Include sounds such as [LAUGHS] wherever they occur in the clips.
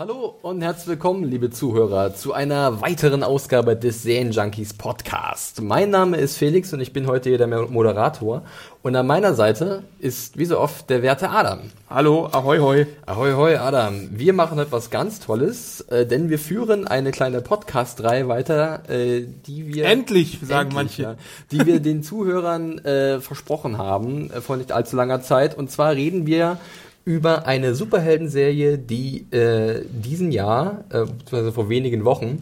Hallo und herzlich willkommen, liebe Zuhörer, zu einer weiteren Ausgabe des Junkies Podcast. Mein Name ist Felix und ich bin heute hier der Moderator. Und an meiner Seite ist wie so oft der werte Adam. Hallo, ahoi hoi. Ahoi hoi, Adam. Wir machen etwas ganz Tolles, äh, denn wir führen eine kleine Podcast-Reihe weiter, äh, die wir... Endlich, sagen endlich, manche. Ja, die wir den Zuhörern äh, versprochen haben, äh, vor nicht allzu langer Zeit. Und zwar reden wir über eine Superhelden-Serie, die äh, diesen Jahr, äh, beziehungsweise vor wenigen Wochen,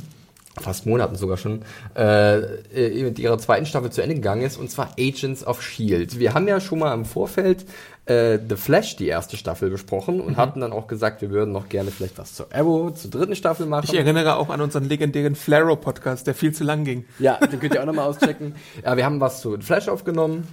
fast Monaten sogar schon, äh, äh, mit ihrer zweiten Staffel zu Ende gegangen ist, und zwar Agents of S.H.I.E.L.D. Wir haben ja schon mal im Vorfeld äh, The Flash, die erste Staffel, besprochen und mhm. hatten dann auch gesagt, wir würden noch gerne vielleicht was zur Arrow, zur dritten Staffel machen. Ich erinnere auch an unseren legendären Flaro-Podcast, der viel zu lang ging. Ja, den könnt ihr auch nochmal auschecken. [LAUGHS] Ja, wir haben was zu Flash aufgenommen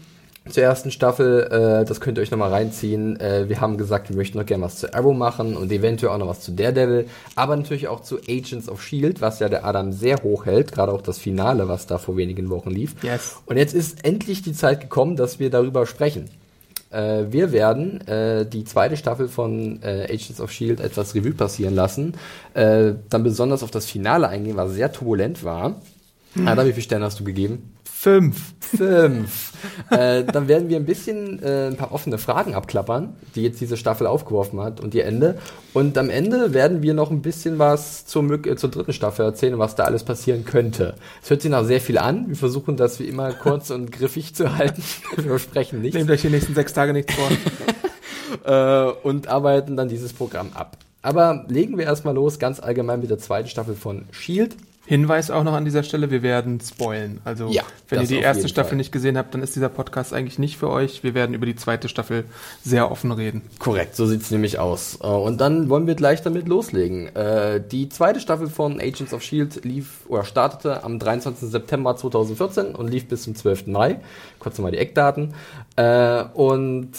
zur ersten Staffel, äh, das könnt ihr euch nochmal reinziehen. Äh, wir haben gesagt, wir möchten noch gerne was zu Arrow machen und eventuell auch noch was zu Daredevil, aber natürlich auch zu Agents of Shield, was ja der Adam sehr hoch hält, gerade auch das Finale, was da vor wenigen Wochen lief. Yes. Und jetzt ist endlich die Zeit gekommen, dass wir darüber sprechen. Äh, wir werden äh, die zweite Staffel von äh, Agents of Shield etwas Revue passieren lassen, äh, dann besonders auf das Finale eingehen, was sehr turbulent war. Hm. Adam, wie viele Sterne hast du gegeben? Fünf. Fünf. äh, dann werden wir ein bisschen äh, ein paar offene Fragen abklappern, die jetzt diese Staffel aufgeworfen hat und ihr Ende. Und am Ende werden wir noch ein bisschen was zur, äh, zur dritten Staffel erzählen, was da alles passieren könnte. Es hört sich nach sehr viel an. Wir versuchen das wie immer kurz und griffig zu halten. [LAUGHS] wir versprechen nichts. Nehmt euch die nächsten sechs Tage nichts vor. [LAUGHS] äh, und arbeiten dann dieses Programm ab. Aber legen wir erstmal los, ganz allgemein mit der zweiten Staffel von Shield. Hinweis auch noch an dieser Stelle, wir werden spoilen. Also ja, wenn ihr die erste Staffel Fall. nicht gesehen habt, dann ist dieser Podcast eigentlich nicht für euch. Wir werden über die zweite Staffel sehr offen reden. Korrekt, so sieht's nämlich aus. Äh, und dann wollen wir gleich damit loslegen. Äh, die zweite Staffel von Agents of Shield lief oder startete am 23. September 2014 und lief bis zum 12. Mai. Kurz nochmal die Eckdaten. Äh, und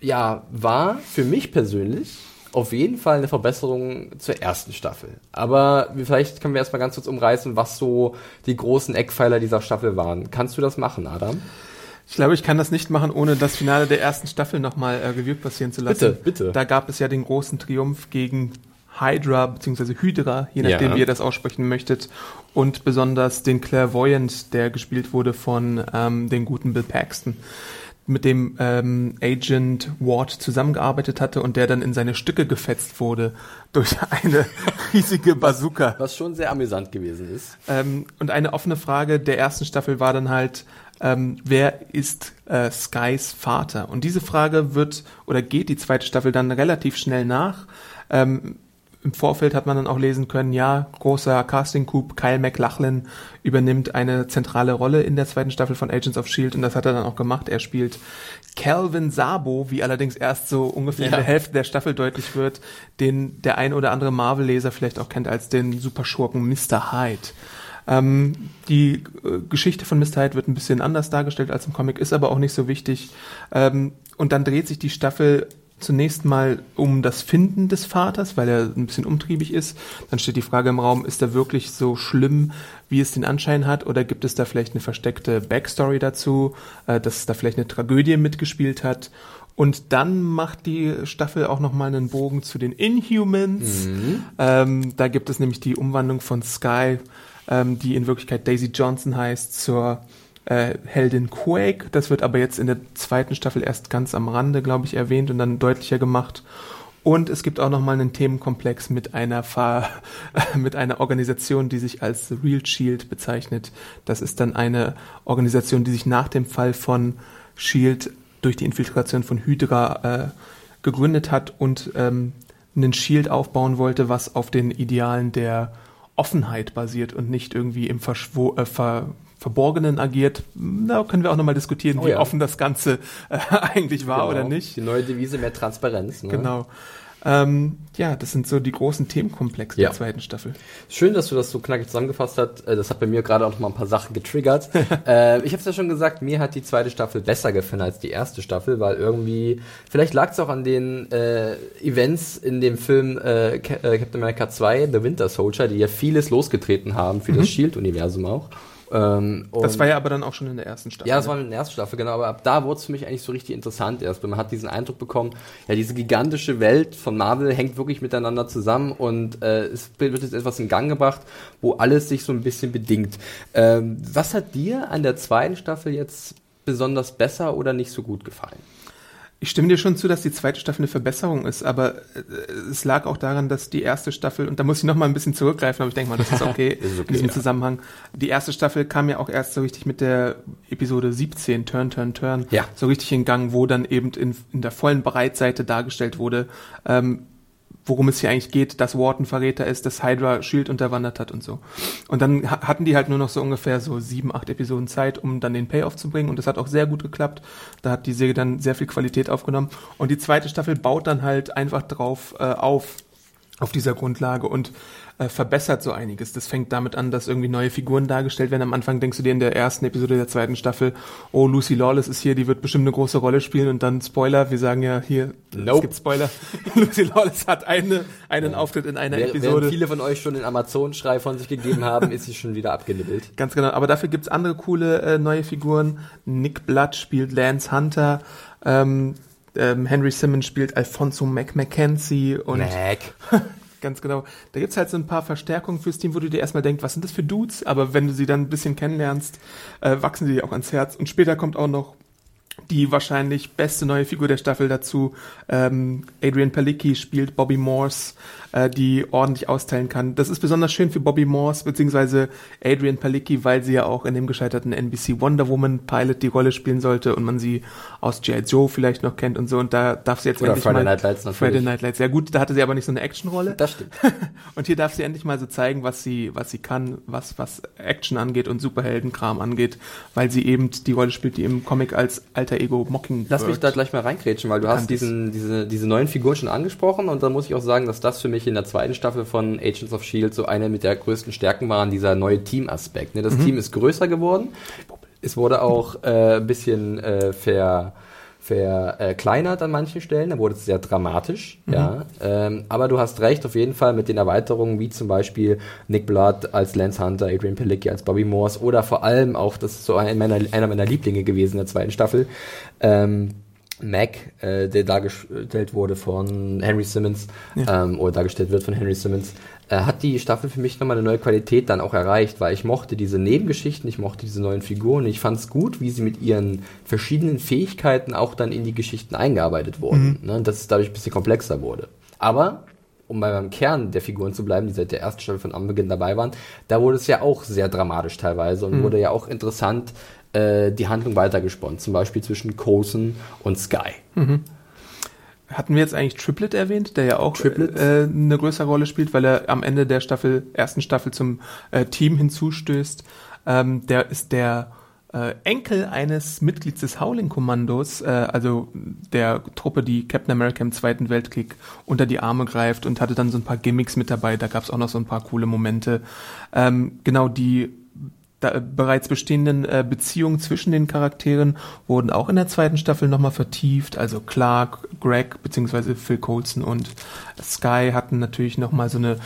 ja, war für mich persönlich auf jeden Fall eine Verbesserung zur ersten Staffel. Aber vielleicht können wir erstmal ganz kurz umreißen, was so die großen Eckpfeiler dieser Staffel waren. Kannst du das machen, Adam? Ich glaube, ich kann das nicht machen, ohne das Finale der ersten Staffel nochmal äh, Revue passieren zu lassen. Bitte, bitte. Da gab es ja den großen Triumph gegen Hydra bzw. Hydra, je nachdem, ja. wie ihr das aussprechen möchtet. Und besonders den Clairvoyant, der gespielt wurde von ähm, den guten Bill Paxton mit dem ähm, Agent Ward zusammengearbeitet hatte und der dann in seine Stücke gefetzt wurde [LAUGHS] durch eine riesige Bazooka. Was schon sehr amüsant gewesen ist. Ähm, und eine offene Frage der ersten Staffel war dann halt, ähm, wer ist äh, Skys Vater? Und diese Frage wird oder geht die zweite Staffel dann relativ schnell nach. Ähm, im Vorfeld hat man dann auch lesen können, ja, großer Casting-Coup, Kyle McLachlan übernimmt eine zentrale Rolle in der zweiten Staffel von Agents of S.H.I.E.L.D. und das hat er dann auch gemacht. Er spielt Calvin Sabo, wie allerdings erst so ungefähr ja. in der Hälfte der Staffel deutlich wird, den der ein oder andere Marvel-Leser vielleicht auch kennt als den Superschurken Mr. Hyde. Ähm, die äh, Geschichte von Mr. Hyde wird ein bisschen anders dargestellt als im Comic, ist aber auch nicht so wichtig. Ähm, und dann dreht sich die Staffel zunächst mal um das Finden des Vaters, weil er ein bisschen umtriebig ist. Dann steht die Frage im Raum, ist er wirklich so schlimm, wie es den Anschein hat, oder gibt es da vielleicht eine versteckte Backstory dazu, äh, dass da vielleicht eine Tragödie mitgespielt hat? Und dann macht die Staffel auch nochmal einen Bogen zu den Inhumans. Mhm. Ähm, da gibt es nämlich die Umwandlung von Sky, ähm, die in Wirklichkeit Daisy Johnson heißt, zur äh, Heldin Quake. Das wird aber jetzt in der zweiten Staffel erst ganz am Rande, glaube ich, erwähnt und dann deutlicher gemacht. Und es gibt auch nochmal einen Themenkomplex mit einer, Ver [LAUGHS] mit einer Organisation, die sich als Real Shield bezeichnet. Das ist dann eine Organisation, die sich nach dem Fall von Shield durch die Infiltration von Hydra äh, gegründet hat und ähm, einen Shield aufbauen wollte, was auf den Idealen der Offenheit basiert und nicht irgendwie im Verschwo äh, Ver Verborgenen agiert. Da können wir auch nochmal diskutieren, Oh wie ja. offen das Ganze äh, [LAUGHS] eigentlich war oder Genau. nicht. Die neue Devise, mehr Transparenz. Ne? Genau. Ähm, ja, das sind so die großen Themenkomplexe Ja. der zweiten Staffel. Schön, dass du das so knackig zusammengefasst hast. Äh, Das hat bei mir gerade auch noch mal ein paar Sachen getriggert. [LAUGHS] äh, ich habe es ja schon gesagt, mir hat die zweite Staffel besser gefallen als die erste Staffel, weil irgendwie, vielleicht lag es auch an den äh, Events in dem Film äh, äh, Captain America 2, The Winter Soldier, die ja vieles losgetreten haben für das Shield-Universum auch. Ähm, Das war ja aber dann auch schon in der ersten Staffel. ja, das ne? war in der ersten Staffel, genau, aber ab da wurde es für mich eigentlich so richtig interessant erst, weil man hat diesen Eindruck bekommen, ja, diese gigantische Welt von Marvel hängt wirklich miteinander zusammen und äh, es wird jetzt etwas in Gang gebracht, wo alles sich so ein bisschen bedingt. Ähm, was hat dir an der zweiten Staffel jetzt besonders besser oder nicht so gut gefallen? Ich stimme dir schon zu, dass die zweite Staffel eine Verbesserung ist, aber äh, es lag auch daran, dass die erste Staffel, und da muss ich noch mal ein bisschen zurückgreifen, aber ich denke mal, das ist [LAUGHS] okay, ist okay, in diesem ja. Zusammenhang. Die erste Staffel kam ja auch erst so richtig mit der Episode 17, Turn, Turn, Turn, Ja. so richtig in Gang, wo dann eben in, in der vollen Breitseite dargestellt wurde, ähm, worum es hier eigentlich geht, dass Wharton Verräter ist, dass Hydra Shield unterwandert hat und so. Und dann ha- hatten die halt nur noch so ungefähr so sieben, acht Episoden Zeit, um dann den Payoff zu bringen. Und das hat auch sehr gut geklappt. Da hat die Serie dann sehr viel Qualität aufgenommen. Und die zweite Staffel baut dann halt einfach drauf äh, auf, auf dieser Grundlage und äh, verbessert so einiges. Das fängt damit an, dass irgendwie neue Figuren dargestellt werden. Am Anfang denkst du dir in der ersten Episode der zweiten Staffel, oh, Lucy Lawless ist hier, die wird bestimmt eine große Rolle spielen und dann Spoiler, wir sagen ja hier, es Nope. gibt Spoiler. [LAUGHS] Lucy Lawless hat eine, einen Auftritt in einer Während Episode. viele von euch schon den Amazon-Schrei von sich gegeben haben, ist sie schon wieder abgenibbelt. Ganz genau, aber dafür gibt's andere coole äh, neue Figuren. Nick Blood spielt Lance Hunter, ähm, ähm, Henry Simmons spielt Alfonso Mac Mackenzie und Mac. [LAUGHS] ganz genau. Da gibt's halt so ein paar Verstärkungen fürs Team, wo du dir erstmal denkst, was sind das für Dudes? Aber wenn du sie dann ein bisschen kennenlernst, äh, wachsen sie dir auch ans Herz. Und später kommt auch noch die wahrscheinlich beste neue Figur der Staffel dazu. Ähm, Adrian Palicki spielt Bobby Morse, äh, die ordentlich austeilen kann. Das ist besonders schön für Bobby Morse beziehungsweise Adrian Palicki, weil sie ja auch in dem gescheiterten NBC Wonder Woman Pilot die Rolle spielen sollte und man sie aus G.I. Joe vielleicht noch kennt und so. Und da darf sie jetzt Oder endlich Friday mal Night Lights natürlich. Friday Night Lights. Ja gut, da hatte sie aber nicht so eine Actionrolle. Das stimmt. [LAUGHS] Und hier darf sie endlich mal so zeigen, was sie, was sie kann, was, was Action angeht und Superheldenkram angeht, weil sie eben die Rolle spielt, die im Comic als alter Ego Mockingbird. Lass mich da gleich mal reingrätschen, weil du hast Bekannt diesen, diese, diese neuen Figuren schon angesprochen und da muss ich auch sagen, dass das für mich in der zweiten Staffel von Agents of S.H.I.E.L.D. so eine mit der größten Stärken waren, dieser neue Team-Aspekt. Ne? Das Team ist größer geworden. Es wurde auch äh, ein bisschen äh, ver verkleinert an manchen Stellen, da wurde es sehr dramatisch, ja. Ähm, aber du hast recht, auf jeden Fall mit den Erweiterungen, wie zum Beispiel Nick Blood als Lance Hunter, Adrian Palicki als Bobby Morse oder vor allem auch, das ist so ein meiner, einer meiner Lieblinge gewesen in der zweiten Staffel, ähm, Mac, äh, der dargestellt wurde von Henry Simmons, ähm, oder dargestellt wird von Henry Simmons, äh, hat die Staffel für mich nochmal eine neue Qualität dann auch erreicht, weil ich mochte diese Nebengeschichten, ich mochte diese neuen Figuren, ich fand es gut, wie sie mit ihren verschiedenen Fähigkeiten auch dann in die Geschichten eingearbeitet wurden, ne, dass es dadurch ein bisschen komplexer wurde. Aber um bei meinem Kern der Figuren zu bleiben, die seit der ersten Staffel von Anbeginn dabei waren, da wurde es ja auch sehr dramatisch teilweise und wurde ja auch interessant äh, die Handlung weitergesponnen, zum Beispiel zwischen Coulson und Sky. Hatten wir jetzt eigentlich Triplet erwähnt, der ja auch Triplet? äh, eine größere Rolle spielt, weil er am Ende der Staffel, ersten Staffel zum äh, Team hinzustößt. Ähm, der ist der äh, Enkel eines Mitglieds des Howling-Kommandos, äh, also der Truppe, die Captain America im Zweiten Weltkrieg unter die Arme greift und hatte dann so ein paar Gimmicks mit dabei. Da gab es auch noch so ein paar coole Momente. Ähm, genau die da, bereits bestehenden äh, Beziehungen zwischen den Charakteren wurden auch in der zweiten Staffel nochmal vertieft. Also Clark, Greg beziehungsweise Phil Coulson und Sky hatten natürlich nochmal so eine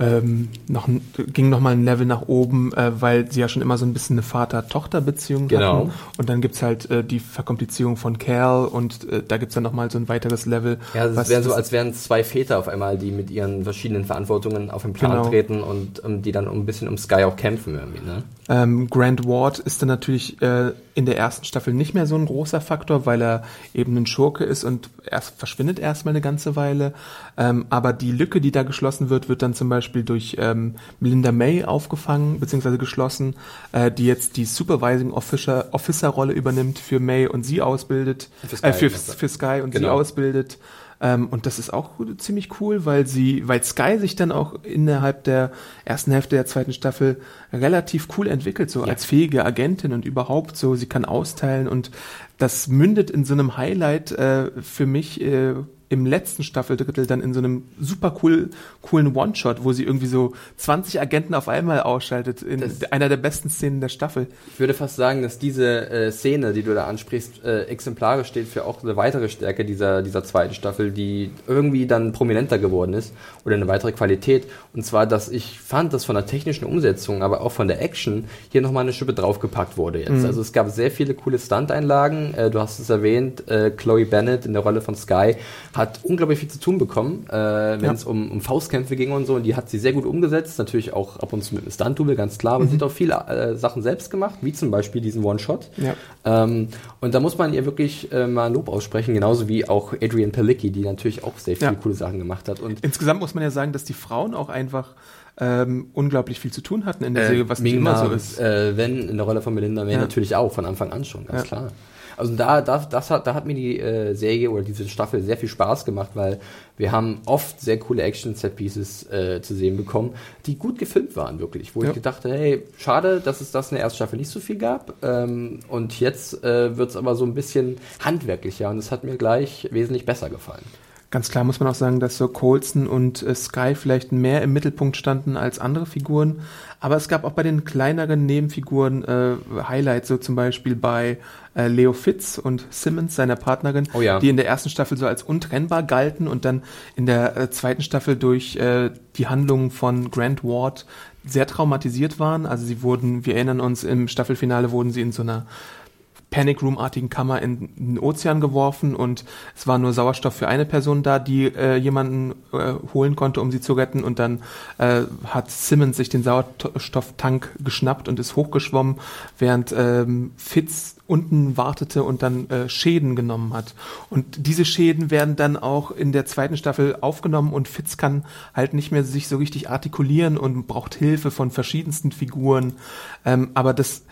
ähm, noch ein, ging noch mal ein Level nach oben, äh, weil sie ja schon immer so ein bisschen eine Vater-Tochter-Beziehung Genau. hatten. Und dann gibt's halt äh, die Verkomplizierung von Cal und äh, da gibt's dann noch mal so ein weiteres Level. Ja, es wäre so, als wären zwei Väter auf einmal, die mit ihren verschiedenen Verantwortungen auf den Plan Genau. treten und ähm, die dann ein bisschen um Sky auch kämpfen irgendwie, ne? Ähm, Grant Ward ist dann natürlich äh, in der ersten Staffel nicht mehr so ein großer Faktor, weil er eben ein Schurke ist und erst verschwindet erstmal eine ganze Weile. Ähm, aber die Lücke, die da geschlossen wird, wird dann zum Beispiel durch ähm, Melinda May aufgefangen bzw. geschlossen, äh, die jetzt die Supervising Officer, Officer Rolle übernimmt für May und sie ausbildet, Für Sky, äh, für, für Sky und sie Genau. ausbildet. Ähm, und das ist auch ziemlich cool, weil sie, weil Sky sich dann auch innerhalb der ersten Hälfte der zweiten Staffel relativ cool entwickelt, so ja. als fähige Agentin und überhaupt so, sie kann austeilen und das mündet in so einem Highlight äh, für mich äh, im letzten Staffeldrittel dann in so einem super cool, coolen One-Shot, wo sie irgendwie so 20 Agenten auf einmal ausschaltet, in das einer der besten Szenen der Staffel. Ich würde fast sagen, dass diese äh, Szene, die du da ansprichst, äh, exemplarisch steht für auch eine weitere Stärke dieser, dieser zweiten Staffel, die irgendwie dann prominenter geworden ist oder eine weitere Qualität. Und zwar, dass ich fand, dass von der technischen Umsetzung, aber auch von der Action hier nochmal eine Schippe draufgepackt wurde jetzt. Mhm. Also es gab sehr viele coole Stunt-Einlagen. Äh, du hast es erwähnt, äh, Chloe Bennett in der Rolle von Sky hat unglaublich viel zu tun bekommen, äh, wenn ja. es um, um Faustkämpfe ging und so. Und die hat sie sehr gut umgesetzt. Natürlich auch ab und zu mit einem Stunt-Double, ganz klar. Aber mhm. sie hat auch viele äh, Sachen selbst gemacht, wie zum Beispiel diesen One-Shot. Ja. Ähm, und da muss man ihr wirklich äh, mal Lob aussprechen, genauso wie auch Adrian Pelicki, die natürlich auch sehr viele ja. coole Sachen gemacht hat. Und Insgesamt muss man ja sagen, dass die Frauen auch einfach ähm, unglaublich viel zu tun hatten in der äh, Serie, was nicht immer so ist. Äh, wenn in der Rolle von Melinda May natürlich auch von Anfang an schon, ganz klar. Also da, da, das hat, da hat mir die äh, Serie oder diese Staffel sehr viel Spaß gemacht, weil wir haben oft sehr coole Action-Set-Pieces äh, zu sehen bekommen, die gut gefilmt waren, wirklich. Wo ja. ich gedacht habe, hey, schade, dass es das in der ersten Staffel nicht so viel gab. Ähm, und jetzt äh, wird es aber so ein bisschen handwerklicher und es hat mir gleich wesentlich besser gefallen. Ganz klar muss man auch sagen, dass so Colson und äh, Sky vielleicht mehr im Mittelpunkt standen als andere Figuren. Aber es gab auch bei den kleineren Nebenfiguren äh, Highlights, so zum Beispiel bei äh, Leo Fitz und Simmons, seiner Partnerin, oh ja. die in der ersten Staffel so als untrennbar galten und dann in der äh, zweiten Staffel durch äh, die Handlungen von Grant Ward sehr traumatisiert waren. Also sie wurden, wir erinnern uns, im Staffelfinale wurden sie in so einer Panic Room-artigen Kammer in den Ozean geworfen und es war nur Sauerstoff für eine Person da, die äh, jemanden äh, holen konnte, um sie zu retten und dann äh, hat Simmons sich den Sauerstofftank geschnappt und ist hochgeschwommen, während ähm, Fitz unten wartete und dann äh, Schäden genommen hat. Und diese Schäden werden dann auch in der zweiten Staffel aufgenommen und Fitz kann halt nicht mehr sich so richtig artikulieren und braucht Hilfe von verschiedensten Figuren. Ähm, aber das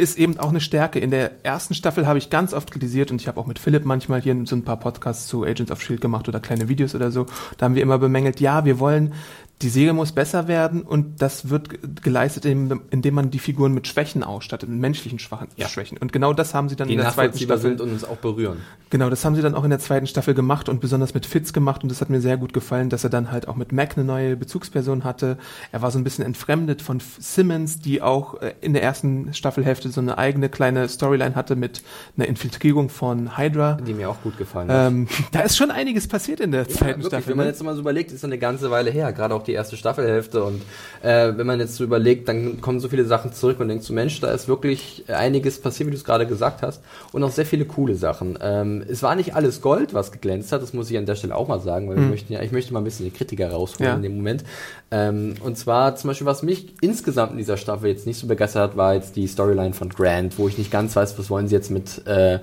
ist eben auch eine Stärke. In der ersten Staffel habe ich ganz oft kritisiert und ich habe auch mit Philipp manchmal hier so ein paar Podcasts zu Agents of Shield gemacht oder kleine Videos oder so. Da haben wir immer bemängelt, ja, wir wollen die Serie muss besser werden und das wird geleistet, indem man die Figuren mit Schwächen ausstattet, mit menschlichen Schwachen, ja. Schwächen. Und genau das haben sie dann die in der zweiten Staffel sind und uns auch berühren. Genau, das haben sie dann auch in der zweiten Staffel gemacht und besonders mit Fitz gemacht und das hat mir sehr gut gefallen, dass er dann halt auch mit Mac eine neue Bezugsperson hatte. Er war so ein bisschen entfremdet von Simmons, die auch äh, in der ersten Staffelhälfte so eine eigene kleine Storyline hatte mit einer Infiltrierung von Hydra. Die mir auch gut gefallen hat. Ähm, [LAUGHS] da ist schon einiges passiert in der ja, zweiten wirklich, Staffel. Wenn man ne? jetzt mal so überlegt, ist eine ganze Weile her, gerade auch die erste Staffelhälfte. Und äh, wenn man jetzt so überlegt, dann kommen so viele Sachen zurück und denkt so, Mensch, da ist wirklich einiges passiert, wie du es gerade gesagt hast. Und auch sehr viele coole Sachen. Ähm, es war nicht alles Gold, was geglänzt hat, das muss ich an der Stelle auch mal sagen, weil mhm. wir möchten ja, ich möchte mal ein bisschen die Kritiker rausholen ja. in dem Moment. Ähm, und zwar zum Beispiel, was mich insgesamt in dieser Staffel jetzt nicht so begeistert hat, war jetzt die Storyline von Grant, wo ich nicht ganz weiß, was wollen sie jetzt mit äh,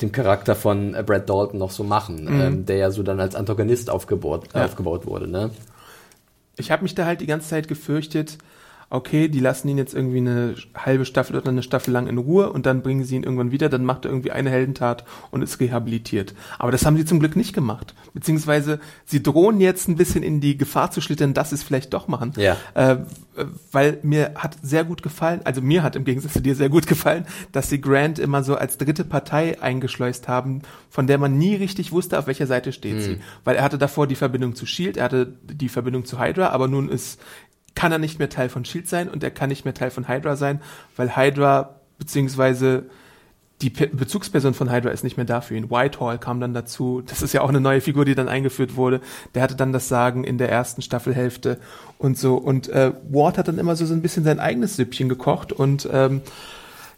dem Charakter von äh, Brad Dalton noch so machen, mhm. ähm, der ja so dann als Antagonist aufgebaut, ja. aufgebaut wurde. Ne? Ich habe mich da halt die ganze Zeit gefürchtet, okay, die lassen ihn jetzt irgendwie eine halbe Staffel oder eine Staffel lang in Ruhe und dann bringen sie ihn irgendwann wieder, dann macht er irgendwie eine Heldentat und ist rehabilitiert. Aber das haben sie zum Glück nicht gemacht. Beziehungsweise sie drohen jetzt ein bisschen in die Gefahr zu schlittern, dass sie es vielleicht doch machen. Ja. Äh, weil mir hat sehr gut gefallen, also mir hat im Gegensatz zu dir sehr gut gefallen, dass sie Grant immer so als dritte Partei eingeschleust haben, von der man nie richtig wusste, auf welcher Seite steht mhm. sie. Weil er hatte davor die Verbindung zu Shield, er hatte die Verbindung zu Hydra, aber nun ist kann er nicht mehr Teil von Shield sein und er kann nicht mehr Teil von Hydra sein, weil Hydra beziehungsweise die Pe Bezugsperson von Hydra ist nicht mehr da für ihn. Whitehall kam dann dazu. Das ist ja auch eine neue Figur, die dann eingeführt wurde. Der hatte dann das Sagen in der ersten Staffelhälfte und so. Und äh, Ward hat dann immer so, so ein bisschen sein eigenes Süppchen gekocht und ähm,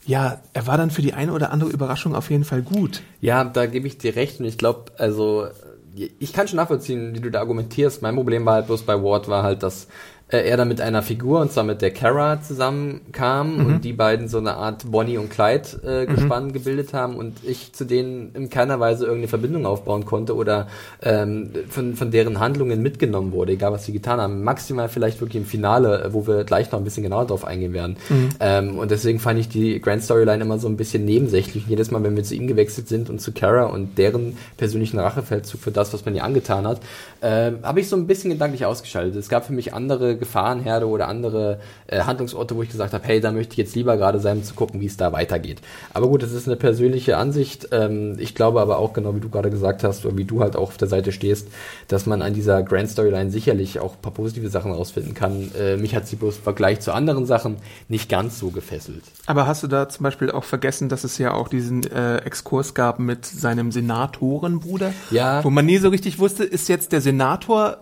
ja, er war dann für die eine oder andere Überraschung auf jeden Fall gut. Ja, da gebe ich dir recht und ich glaube, also ich kann schon nachvollziehen, wie du da argumentierst. Mein Problem war halt bloß bei Ward war halt, dass äh, er dann mit einer Figur, und zwar mit der Kara zusammenkam mhm. und die beiden so eine Art Bonnie und Clyde äh, mhm. Gespann mhm. gebildet haben und ich zu denen in keiner Weise irgendeine Verbindung aufbauen konnte oder ähm, von, von deren Handlungen mitgenommen wurde, egal was sie getan haben. Maximal vielleicht wirklich im Finale, äh, wo wir gleich noch ein bisschen genauer drauf eingehen werden. Mhm. Ähm, und deswegen fand ich die Grand Storyline immer so ein bisschen nebensächlich. Und jedes Mal, wenn wir zu ihm gewechselt sind und zu Kara und deren persönlichen Rachefeldzug für das, was man ihr angetan hat, äh, habe ich so ein bisschen gedanklich ausgeschaltet. Es gab für mich andere Gefahrenherde oder andere äh, Handlungsorte, wo ich gesagt habe, hey, da möchte ich jetzt lieber gerade sein, um zu gucken, wie es da weitergeht. Aber gut, das ist eine persönliche Ansicht. Ähm, ich glaube aber auch, genau wie du gerade gesagt hast, oder wie du halt auch auf der Seite stehst, dass man an dieser Grand Storyline sicherlich auch ein paar positive Sachen rausfinden kann. Äh, mich hat sie bloß im Vergleich zu anderen Sachen nicht ganz so gefesselt. Aber hast du da zum Beispiel auch vergessen, dass es ja auch diesen äh, Exkurs gab mit seinem Senatorenbruder? Ja. Wo man nie so richtig wusste, ist jetzt der Senator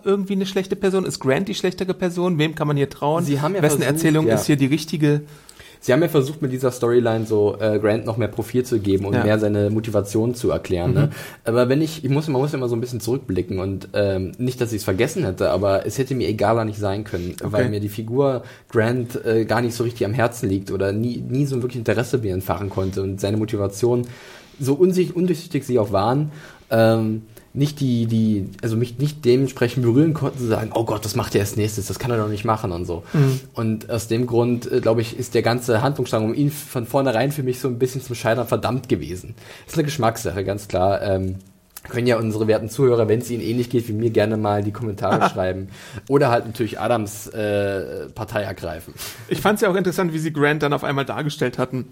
irgendwie eine schlechte Person? Ist Grant die schlechtere Person? Wem kann man hier trauen? Sie haben ja Wessen versucht, Erzählung ja. ist hier die richtige? Sie haben ja versucht, mit dieser Storyline so äh, Grant noch mehr Profil zu geben und ja. mehr seine Motivation zu erklären. Ne? Mhm. Ne? Aber wenn ich, ich muss, man muss immer so ein bisschen zurückblicken und ähm, nicht, dass ich es vergessen hätte, aber es hätte mir egaler nicht sein können, okay. weil mir die Figur Grant äh, gar nicht so richtig am Herzen liegt oder nie, nie so wirklich Interesse mir entfachen konnte und seine Motivation so undurchsichtig sie auch waren. Ähm, nicht die, die, also mich nicht dementsprechend berühren konnten, zu sagen, oh Gott, das macht er als nächstes, das kann er doch nicht machen und so. Mhm. Und aus dem Grund, äh, glaube ich, ist der ganze Handlungsstrang um ihn von vornherein für mich so ein bisschen zum Scheitern verdammt gewesen. ist eine Geschmackssache, ganz klar. Ähm, können ja unsere werten Zuhörer, wenn es ihnen ähnlich geht wie mir, gerne mal die Kommentare [LAUGHS] schreiben. Oder halt natürlich Adams äh, Partei ergreifen. Ich fand es ja auch interessant, wie sie Grant dann auf einmal dargestellt hatten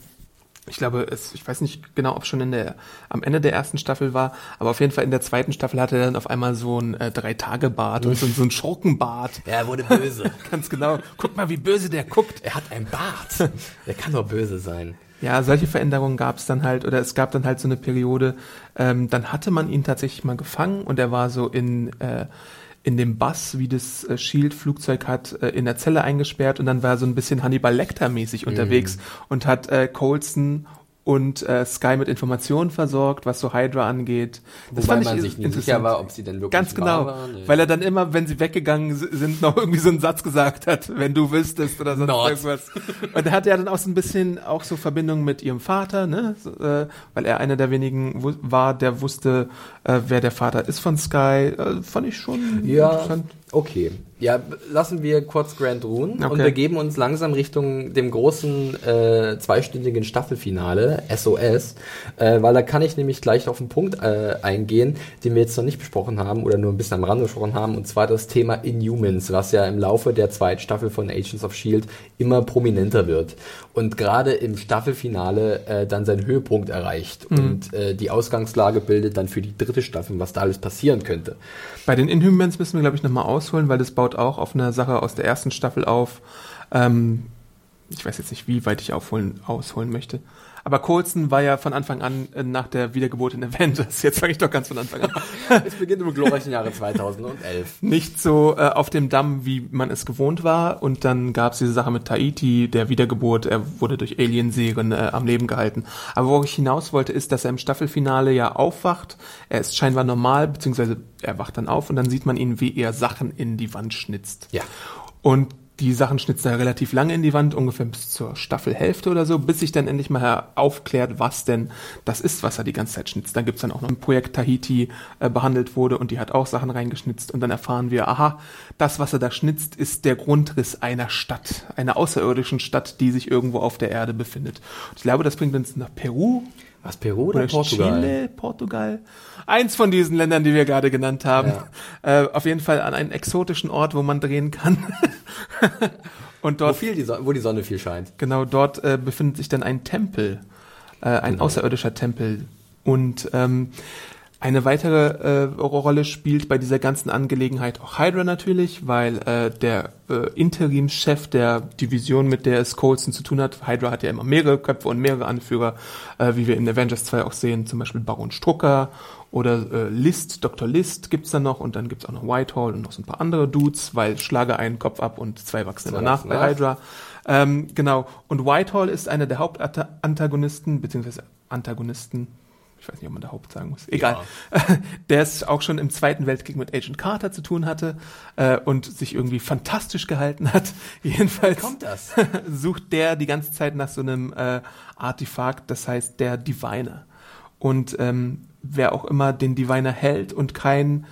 ich glaube, es, ich weiß nicht genau, ob es schon in der, am Ende der ersten Staffel war, aber auf jeden Fall in der zweiten Staffel hatte er dann auf einmal so ein äh, Drei-Tage-Bart und so, so ein Schurkenbart. [LAUGHS] Ja, er wurde böse. [LAUGHS] Ganz genau. Guck mal, wie böse der guckt. Er hat ein Bart. Der kann doch böse sein. Ja, solche Veränderungen gab es dann halt, oder es gab dann halt so eine Periode, ähm, dann hatte man ihn tatsächlich mal gefangen und er war so in, äh, in dem Bass, wie das äh, Shield-Flugzeug hat, äh, in der Zelle eingesperrt und dann war er so ein bisschen Hannibal Lecter-mäßig mhm. unterwegs und hat äh, Colson und äh, Sky mit Informationen versorgt, was so Hydra angeht. Das Wobei man sich nicht sicher war, ob sie denn wirklich Ganz genau, waren, nee. weil er dann immer, wenn sie weggegangen sind, noch irgendwie so einen Satz gesagt hat, wenn du wüsstest oder sonst Not. irgendwas. Und er hatte ja dann auch so ein bisschen auch so Verbindungen mit ihrem Vater, ne, so, äh, weil er einer der wenigen war, der wusste, äh, wer der Vater ist von Sky. Äh, fand ich schon ja. interessant. Okay. Ja, lassen wir kurz Grand ruhen okay. und begeben uns langsam Richtung dem großen äh, zweistündigen Staffelfinale, SOS, äh, weil da kann ich nämlich gleich auf einen Punkt äh, eingehen, den wir jetzt noch nicht besprochen haben oder nur ein bisschen am Rande besprochen haben, und zwar das Thema Inhumans, was ja im Laufe der zweiten Staffel von Agents of S.H.I.E.L.D. immer prominenter wird und gerade im Staffelfinale äh, dann seinen Höhepunkt erreicht mhm. und äh, die Ausgangslage bildet dann für die dritte Staffel, was da alles passieren könnte. Bei den Inhumans müssen wir, glaube ich, nochmal ausholen, weil das baut auch auf eine Sache aus der ersten Staffel auf. Ähm, ich weiß jetzt nicht, wie weit ich aufholen, ausholen möchte. Aber Coulson war ja von Anfang an äh, nach der Wiedergeburt in Avengers. [LAUGHS] Jetzt fange ich doch ganz von Anfang an. es beginnt im glorreichen Jahre 2011. Nicht so äh, auf dem Damm, wie man es gewohnt war. Und dann gab es diese Sache mit Tahiti, der Wiedergeburt. Er wurde durch Alienserien äh, am Leben gehalten. Aber wo ich hinaus wollte, ist, dass er im Staffelfinale ja aufwacht. Er ist scheinbar normal, beziehungsweise er wacht dann auf und dann sieht man ihn, wie er Sachen in die Wand schnitzt. Ja. Und die Sachen schnitzt er relativ lange in die Wand, ungefähr bis zur Staffelhälfte oder so, bis sich dann endlich mal aufklärt, was denn das ist, was er die ganze Zeit schnitzt. Dann gibt's dann auch noch ein Projekt Tahiti äh, behandelt wurde und die hat auch Sachen reingeschnitzt und dann erfahren wir, aha, das, was er da schnitzt, ist der Grundriss einer Stadt, einer außerirdischen Stadt, die sich irgendwo auf der Erde befindet. Und ich glaube, das bringt uns nach Peru. Was, Peru oder, oder Portugal? Chile, Portugal. Eins von diesen Ländern, die wir gerade genannt haben. Ja. Äh, auf jeden Fall an einen exotischen Ort, wo man drehen kann. [LAUGHS] Und dort, wo, viel die Sonne, wo die Sonne viel scheint. Genau, dort äh, befindet sich dann ein Tempel, äh, ein genau. außerirdischer Tempel. Und ähm, eine weitere äh, Rolle spielt bei dieser ganzen Angelegenheit auch Hydra natürlich, weil äh, der äh, Interimschef der Division, mit der es Coulson zu tun hat, Hydra hat ja immer mehrere Köpfe und mehrere Anführer, äh, wie wir in Avengers 2 auch sehen, zum Beispiel Baron Strucker oder äh, List, Dr. List gibt's dann noch und dann gibt's auch noch Whitehall und noch so ein paar andere Dudes, weil schlage einen Kopf ab und zwei wachsen immer nach bei Hydra. Ähm, genau. Und Whitehall ist einer der Hauptantagonisten, beziehungsweise Antagonisten, ich weiß nicht, ob man da Haupt sagen muss, egal, ja. [LAUGHS] der es auch schon im Zweiten Weltkrieg mit Agent Carter zu tun hatte äh, und sich irgendwie fantastisch gehalten hat. [LAUGHS] Jedenfalls kommt das? [LAUGHS] sucht der die ganze Zeit nach so einem äh, Artefakt, das heißt der Diviner. Und ähm, wer auch immer den Diviner hält und kein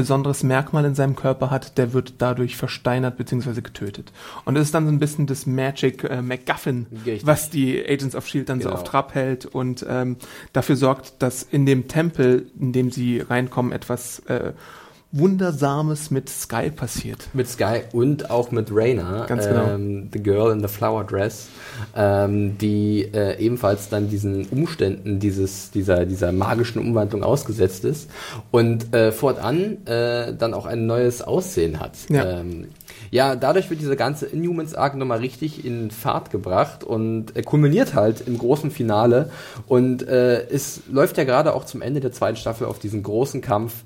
besonderes Merkmal in seinem Körper hat, der wird dadurch versteinert bzw. getötet. Und das ist dann so ein bisschen das Magic äh, MacGuffin, Richtig. was die Agents of Shield dann genau. so auf Trab hält und ähm, dafür sorgt, dass in dem Tempel, in dem sie reinkommen, etwas äh, Wundersames mit Sky passiert. Mit Sky und auch mit Raina, Ganz genau. ähm, The Girl in the Flower Dress, ähm, die äh, ebenfalls dann diesen Umständen dieses, dieser, dieser magischen Umwandlung ausgesetzt ist und äh, fortan äh, dann auch ein neues Aussehen hat. Ja. Ähm, ja, dadurch wird diese ganze Inhumans Arc nochmal richtig in Fahrt gebracht und äh, kulminiert halt im großen Finale und äh, es läuft ja gerade auch zum Ende der zweiten Staffel auf diesen großen Kampf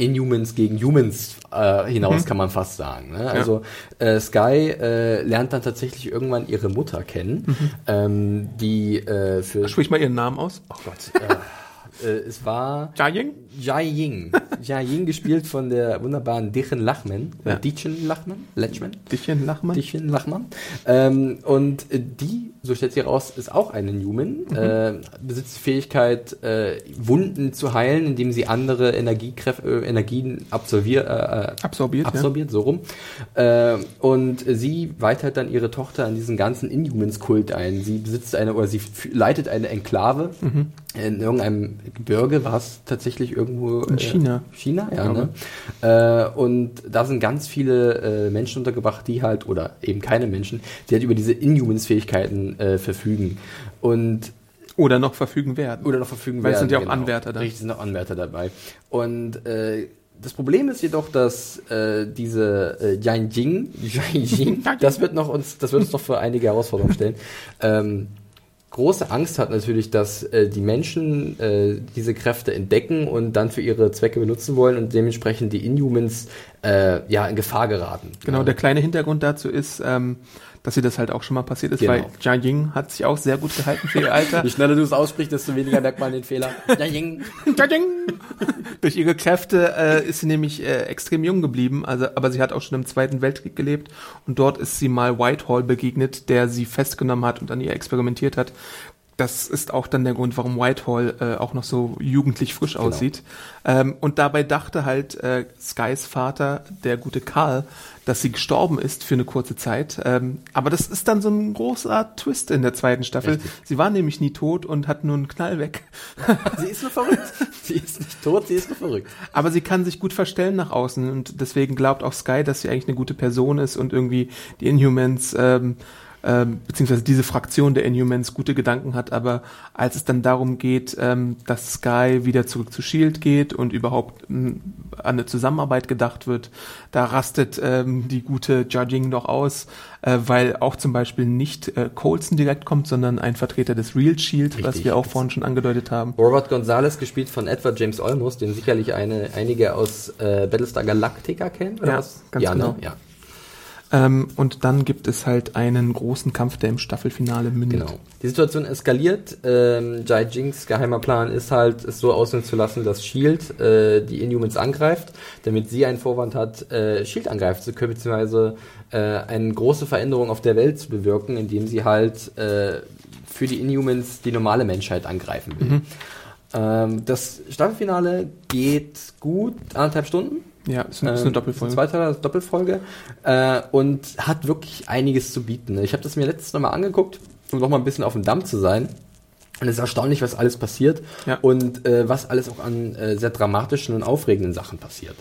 Inhumans gegen Humans äh, hinaus, mhm. kann man fast sagen. Ne? Also äh, Sky äh, lernt dann tatsächlich irgendwann ihre Mutter kennen, mhm. ähm, die äh, für... Sprich mal ihren Namen aus. Oh Gott. Äh, [LAUGHS] äh, es war Jia Jia Ying. [LAUGHS] Jia Ying gespielt von der wunderbaren Dichen Lachman. Ja. Dichen Lachman? Lechman? Dichen Lachman? Dichen Lachman. Ähm, und die, so stellt sich heraus, ist auch eine Newman. Mhm. Äh, besitzt die Fähigkeit, äh, Wunden zu heilen, indem sie andere Energiekräfte, äh, Energien absolvier, äh, absorbiert. Absorbiert, ja. so rum. Äh, und sie weitert dann ihre Tochter an diesen ganzen Inhumans-Kult ein. Sie besitzt eine, oder sie leitet eine Enklave mhm. in irgendeinem Gebirge war es tatsächlich irgendwo. In China. Äh, China, ja. Ne? Äh, und da sind ganz viele äh, Menschen untergebracht, die halt, oder eben keine Menschen, die halt über diese Inhumans-Fähigkeiten äh, verfügen. Und oder noch verfügen werden. Oder noch verfügen Weil werden. Weil es sind ja auch genau. Anwärter da. Richtig, sind auch Anwärter dabei. Und äh, das Problem ist jedoch, dass äh, diese äh, Yang Jing, Yang Jing, das wird noch uns, das wird uns noch für einige Herausforderungen stellen. Ähm, große Angst hat natürlich, dass äh, die Menschen äh, diese Kräfte entdecken und dann für ihre Zwecke benutzen wollen und dementsprechend die Inhumans äh, ja in Gefahr geraten. Genau, der kleine Hintergrund dazu ist, ähm, dass ihr das halt auch schon mal passiert ist, genau. weil Jia Ying hat sich auch sehr gut gehalten für ihr Alter. [LAUGHS] Je schneller du es aussprichst, desto weniger merkt man den Fehler. [LAUGHS] Jia Ying. Jia Ying. [LAUGHS] Durch ihre Kräfte äh, ist sie nämlich äh, extrem jung geblieben, also, aber sie hat auch schon im Zweiten Weltkrieg gelebt und dort ist sie mal Whitehall begegnet, der sie festgenommen hat und an ihr experimentiert hat das ist auch dann der Grund, warum Whitehall äh, auch noch so jugendlich frisch genau. aussieht. Ähm, und dabei dachte halt äh, Skys Vater, der gute Karl, dass sie gestorben ist für eine kurze Zeit. Ähm, aber das ist dann so ein großer Twist in der zweiten Staffel. Richtig. Sie war nämlich nie tot und hat nur einen Knall weg. [LAUGHS] sie ist nur verrückt. Sie ist nicht tot, sie ist nur verrückt. Aber sie kann sich gut verstellen nach außen und deswegen glaubt auch Sky, dass sie eigentlich eine gute Person ist und irgendwie die Inhumans ähm, ähm, beziehungsweise diese Fraktion der Inhumans gute Gedanken hat, aber als es dann darum geht, ähm, dass Sky wieder zurück zu Shield geht und überhaupt ähm, an eine Zusammenarbeit gedacht wird, da rastet ähm, die gute Judging noch aus, äh, weil auch zum Beispiel nicht äh, Colson direkt kommt, sondern ein Vertreter des Real Shield, Richtig. was wir auch vorhin schon angedeutet haben. Robert Gonzalez, gespielt von Edward James Olmos, den sicherlich eine, einige aus äh, Battlestar Galactica kennen. Oder ja, was? ganz ja, genau. Ne? Ja. Ähm, und dann gibt es halt einen großen Kampf, der im Staffelfinale mündet. Genau. Die Situation eskaliert. Ähm, Jai Jinks geheimer Plan ist halt, es so aussehen zu lassen, dass Shield äh, die Inhumans angreift, damit sie einen Vorwand hat, äh, Shield angreifen zu können, beziehungsweise äh, eine große Veränderung auf der Welt zu bewirken, indem sie halt äh, für die Inhumans die normale Menschheit angreifen will. Mhm. Ähm, das Staffelfinale geht gut, anderthalb Stunden. Ja, ist, eine, ist eine Doppelfolge. Zweiter Doppelfolge äh, und hat wirklich einiges zu bieten. Ich habe das mir letztes Mal angeguckt, um noch mal ein bisschen auf dem Damm zu sein. Und es ist erstaunlich, was alles passiert ja. und äh, was alles auch an äh, sehr dramatischen und aufregenden Sachen passiert.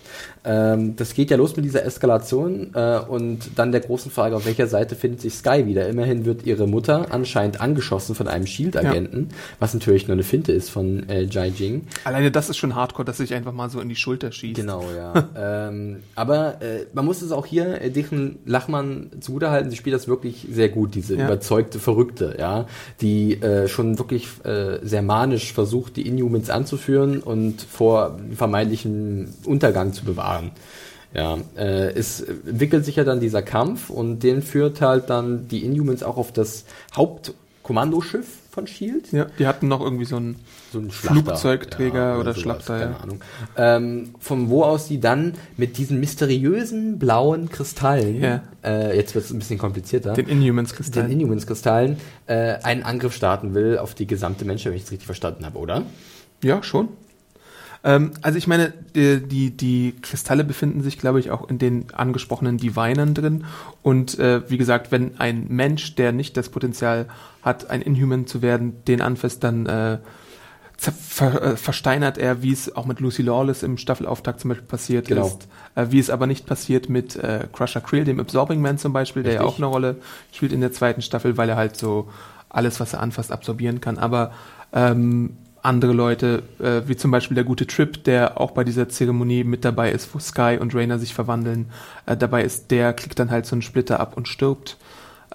Ähm, das geht ja los mit dieser Eskalation äh, und dann der großen Frage, auf welcher Seite findet sich Sky wieder. Immerhin wird ihre Mutter anscheinend angeschossen von einem Shield-Agenten, ja. was natürlich nur eine Finte ist von äh, Jai Jing. Alleine das ist schon hardcore, dass sich einfach mal so in die Schulter schießt. Genau, ja. [LAUGHS] ähm, aber äh, man muss es auch hier äh, Dichen Lachmann zugutehalten, sie spielt das wirklich sehr gut, diese ja. überzeugte Verrückte, ja, die äh, schon wirklich äh, sehr manisch versucht, die Inhumans anzuführen und vor vermeintlichem Untergang zu bewahren. Ja, äh, es entwickelt sich ja dann dieser Kampf und den führt halt dann die Inhumans auch auf das Haupt Kommandoschiff von Shield. Ja, die hatten noch irgendwie so ein, so ein Flugzeugträger oder, sowas, Schlachter, keine ja. Ahnung. Ähm, von wo aus die dann mit diesen mysteriösen blauen Kristallen, Ja. äh, jetzt wird es ein bisschen komplizierter, Den Inhumans-Kristall. den Inhumans-Kristallen, äh, einen Angriff starten will auf die gesamte Menschheit, wenn ich es richtig verstanden habe, oder? Ja, schon. Ähm, also ich meine, die, die, die Kristalle befinden sich, glaube ich, auch in den angesprochenen Divinern drin. Und äh, wie gesagt, wenn ein Mensch, der nicht das Potenzial hat, ein Inhuman zu werden, den anfasst, dann äh, ver, äh, versteinert er, wie es auch mit Lucy Lawless im Staffelauftakt zum Beispiel passiert Genau. ist. Äh, wie es aber nicht passiert mit äh, Crusher Creel, dem Absorbing Man zum Beispiel, der ja Richtig. auch eine Rolle spielt in der zweiten Staffel, weil er halt so alles, was er anfasst, absorbieren kann. Aber ähm, andere Leute, äh, wie zum Beispiel der gute Trip, der auch bei dieser Zeremonie mit dabei ist, wo Sky und Rainer sich verwandeln, äh, dabei ist, der klickt dann halt so einen Splitter ab und stirbt.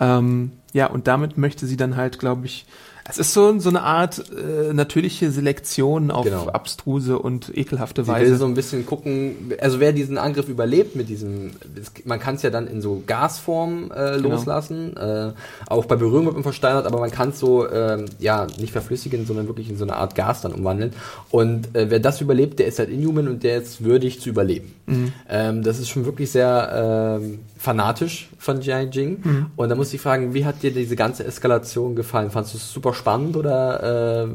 Ähm, ja, und damit möchte sie dann halt, glaube ich, es ist so, so eine Art äh, natürliche Selektion auf Genau. abstruse und ekelhafte Sie will Weise. so ein bisschen gucken, also wer diesen Angriff überlebt mit diesem, es- man kann es ja dann in so Gasform äh, Genau. loslassen, äh, auch bei Berührung wird man versteinert, aber man kann es so, ähm, ja, nicht verflüssigen, sondern wirklich in so eine Art Gas dann umwandeln. Und äh, wer das überlebt, der ist halt Inhuman und der ist würdig zu überleben. Ähm, das ist schon wirklich sehr ähm, fanatisch von Jiang Jing. Und da muss ich fragen, wie hat dir diese ganze Eskalation gefallen? Fandest du es super spannend oder äh,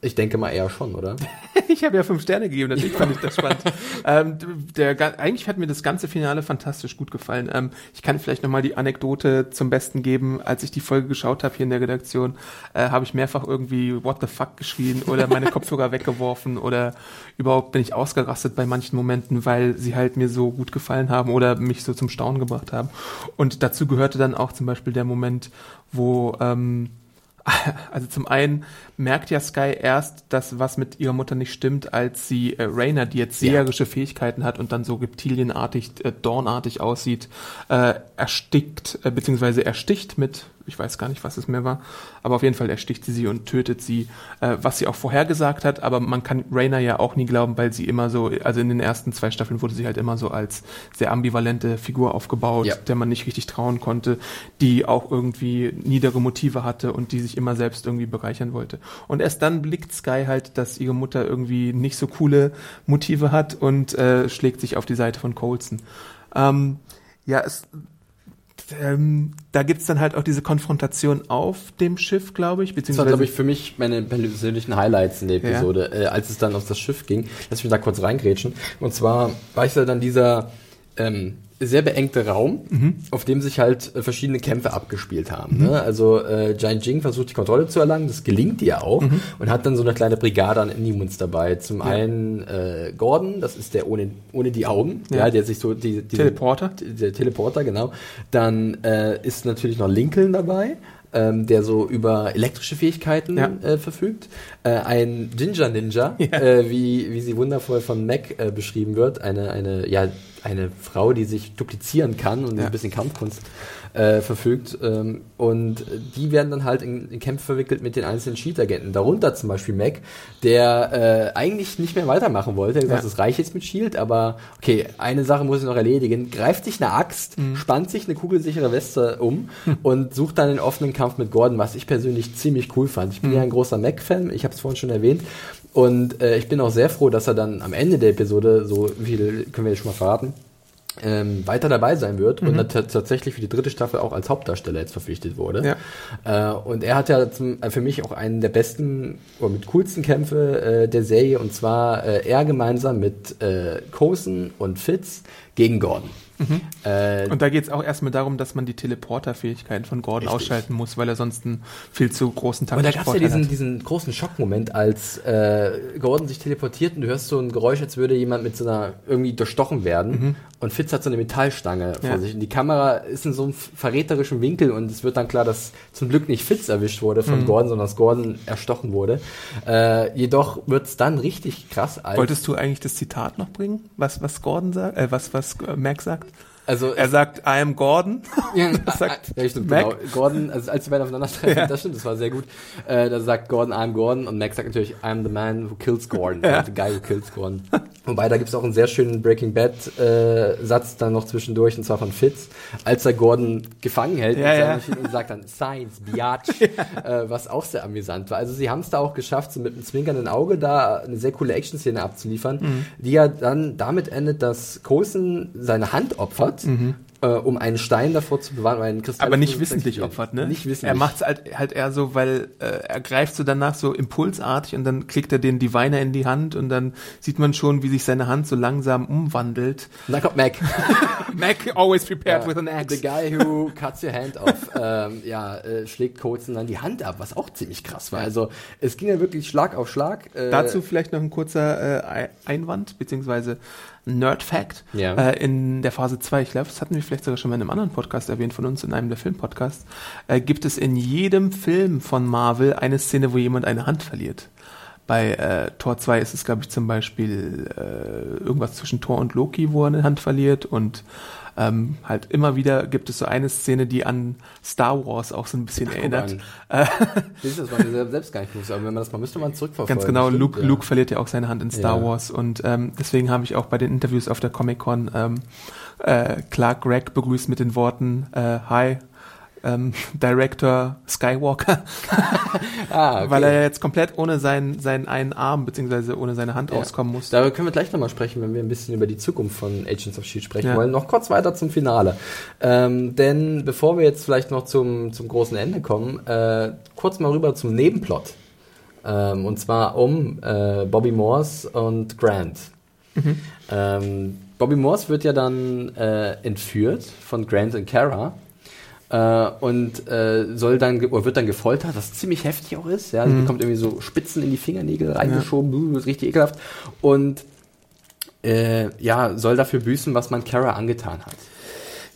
ich denke mal eher schon, oder? [LAUGHS] Ich habe ja fünf Sterne gegeben, natürlich fand ich das spannend. [LAUGHS] ähm, der, eigentlich hat mir das ganze Finale fantastisch gut gefallen. Ähm, ich kann vielleicht nochmal die Anekdote zum Besten geben. Als ich die Folge geschaut habe hier in der Redaktion, äh, habe ich mehrfach irgendwie What the fuck geschrien oder meine [LAUGHS] Kopfhörer weggeworfen oder überhaupt bin ich ausgerastet bei manchen Momenten, weil sie halt mir so gut gefallen haben oder mich so zum Staunen gebracht haben. Und dazu gehörte dann auch zum Beispiel der Moment, wo ähm, [LAUGHS] also zum einen merkt ja Sky erst, dass was mit ihrer Mutter nicht stimmt, als sie äh, Rainer, die jetzt Ja. seherische Fähigkeiten hat und dann so reptilienartig, äh, dornartig aussieht, äh, erstickt, äh, beziehungsweise ersticht mit, ich weiß gar nicht, was es mehr war, aber auf jeden Fall ersticht sie sie und tötet sie, äh, was sie auch vorhergesagt hat, aber man kann Rainer ja auch nie glauben, weil sie immer so, also in den ersten zwei Staffeln wurde sie halt immer so als sehr ambivalente Figur aufgebaut, Ja. der man nicht richtig trauen konnte, die auch irgendwie niedere Motive hatte und die sich immer selbst irgendwie bereichern wollte. Und erst dann blickt Sky halt, dass ihre Mutter irgendwie nicht so coole Motive hat und äh, schlägt sich auf die Seite von Colson. Ähm, ja, es, ähm, da gibt's dann halt auch diese Konfrontation auf dem Schiff, glaube ich, Das war, beziehungsweise glaube ich, für mich meine persönlichen Highlights in der Ja. Episode, äh, als es dann auf das Schiff ging. Lass mich da kurz reingrätschen. Und zwar war ich da dann dieser ähm, sehr beengte Raum, Mhm. auf dem sich halt äh, verschiedene Kämpfe abgespielt haben. Ne? Also äh, Jian Jing versucht die Kontrolle zu erlangen, das gelingt ihr auch Mhm. und hat dann so eine kleine Brigade an Inhumans dabei. Zum einen äh, Gordon, das ist der ohne, ohne die Augen, ja. Ja. der sich so die, diese- Teleporter. der Teleporter, genau. Dann äh, ist natürlich noch Lincoln dabei, ähm, der so über elektrische Fähigkeiten Ja. äh, verfügt. Äh, ein Ginger Ninja, Ja. äh, wie, wie sie wundervoll von Mac äh, beschrieben wird. Eine, eine, ja, eine Frau, die sich duplizieren kann und Ja. ein bisschen Kampfkunst äh, verfügt. Ähm, und die werden dann halt in, in Kämpfe verwickelt mit den einzelnen Shield-Agenten. Darunter zum Beispiel Mac, der äh, eigentlich nicht mehr weitermachen wollte. Er hat gesagt, Ja. es reicht jetzt mit Shield, aber okay, eine Sache muss ich noch erledigen. Greift sich eine Axt, spannt sich eine kugelsichere Weste um [LAUGHS] und sucht dann den offenen Kampf mit Gordon, was ich persönlich ziemlich cool fand. Ich bin ja ein großer Mac-Fan, ich habe es vorhin schon erwähnt. Und äh, ich bin auch sehr froh, dass er dann am Ende der Episode, so viel können wir jetzt schon mal verraten, ähm, weiter dabei sein wird und dann tatsächlich für die dritte Staffel auch als Hauptdarsteller jetzt verpflichtet wurde. Äh, und er hat ja zum, äh, für mich auch einen der besten oder mit coolsten Kämpfe äh, der Serie und zwar äh, er gemeinsam mit äh, Coulson und Fitz gegen Gordon. Äh, Und da geht's auch erstmal darum, dass man die Teleporter-Fähigkeiten von Gordon Richtig. ausschalten muss, weil er sonst einen viel zu großen Und da gab es ja diesen, hat. diesen großen Schockmoment, als äh, Gordon sich teleportiert und du hörst so ein Geräusch, als würde jemand mit so einer irgendwie durchstochen werden. Und Fitz hat so eine Metallstange vor Mhm. Ja. sich. Und die Kamera ist in so einem verräterischen Winkel und es wird dann klar, dass zum Glück nicht Fitz erwischt wurde Mhm. von Gordon, sondern dass Gordon erstochen wurde. Äh, jedoch wird's dann richtig krass, Wolltest du eigentlich das Zitat noch bringen, was, was Gordon sagt, äh, was, was äh, Mac sagt? Also Er sagt, I am Gordon. [LAUGHS] Ja, Das sagt ja, stimmt, Mac. genau. Gordon, also als die beiden aufeinandertreffen, Ja. das stimmt, das war sehr gut. Äh, da sagt Gordon, I'm Gordon und Max sagt natürlich, I'm the man who kills Gordon. Ja. The guy who kills Gordon. Wobei, da gibt es auch einen sehr schönen Breaking Bad-Satz äh, dann noch zwischendurch, und zwar von Fitz, als er Gordon gefangen hält ja, ja. und sagt dann Science, Biatch, [LAUGHS] äh, was auch sehr amüsant war. Also sie haben es da auch geschafft, so mit einem zwinkernden Auge da eine sehr coole Action-Szene abzuliefern, mhm. die ja dann damit endet, dass Coulson seine Hand opfert mhm äh, um einen Stein davor zu bewahren, um einen Kristall Aber nicht wissentlich opfert, ne? Nicht wissentlich. Er macht es halt, halt eher so, weil äh, er greift so danach so impulsartig und dann klickt er den Diviner in die Hand und dann sieht man schon, wie sich seine Hand so langsam umwandelt. Und dann kommt Mac. [LAUGHS] Mac always prepared ja, with an axe. The guy who cuts your hand off, [LAUGHS] ähm, ja, äh, schlägt Colson dann die Hand ab, was auch ziemlich krass war. Also es ging ja wirklich Schlag auf Schlag. Äh, Dazu vielleicht noch ein kurzer äh, Einwand, beziehungsweise Nerd Fact ja. äh, in der Phase 2, ich glaube, das hatten wir vielleicht sogar schon mal in einem anderen Podcast erwähnt von uns, in einem der Filmpodcasts, äh, gibt es in jedem Film von Marvel eine Szene, wo jemand eine Hand verliert. Bei äh, Tor 2 ist es, glaube ich, zum Beispiel äh, irgendwas zwischen Tor und Loki, wo er eine Hand verliert und ähm, halt immer wieder gibt es so eine Szene, die an Star Wars auch so ein bisschen Ach, erinnert. [LAUGHS] Äh, Siehst du, das war mir selbst gar nicht bewusst, aber wenn man das mal müsste man zurückverfolgen. Ganz genau, Stimmt, Luke, ja. Luke verliert ja auch seine Hand in Star ja. Wars und ähm, deswegen habe ich auch bei den Interviews auf der Comic Con ähm, äh, Clark Gregg begrüßt mit den Worten äh, Hi, ähm, [LAUGHS] Director Skywalker, [LAUGHS] ah, okay. weil er jetzt komplett ohne seinen, seinen einen Arm beziehungsweise ohne seine Hand ja. auskommen muss. Darüber können wir gleich nochmal sprechen, wenn wir ein bisschen über die Zukunft von Agents of S.H.I.E.L.D. sprechen ja. wollen. Noch kurz weiter zum Finale. Ähm, denn bevor wir jetzt vielleicht noch zum, zum großen Ende kommen, äh, kurz mal rüber zum Nebenplot. Ähm, und zwar um äh, Bobby Morse und Grant. Mhm. Ähm, Bobby Morse wird ja dann äh, entführt von Grant und Kara äh, und äh, soll dann oder wird dann gefoltert, was ziemlich heftig auch ist. Ja, sie mhm. bekommt irgendwie so Spitzen in die Fingernägel reingeschoben, ja. ist richtig ekelhaft und äh, ja soll dafür büßen, was man Kara angetan hat.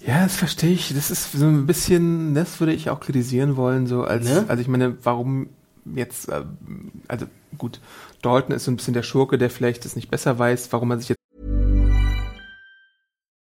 Ja, das verstehe ich. Das ist so ein bisschen, das würde ich auch kritisieren wollen, so als, ne? also ich meine, warum jetzt, äh, also gut, Dalton ist so ein bisschen der Schurke, der vielleicht es nicht besser weiß, warum er sich jetzt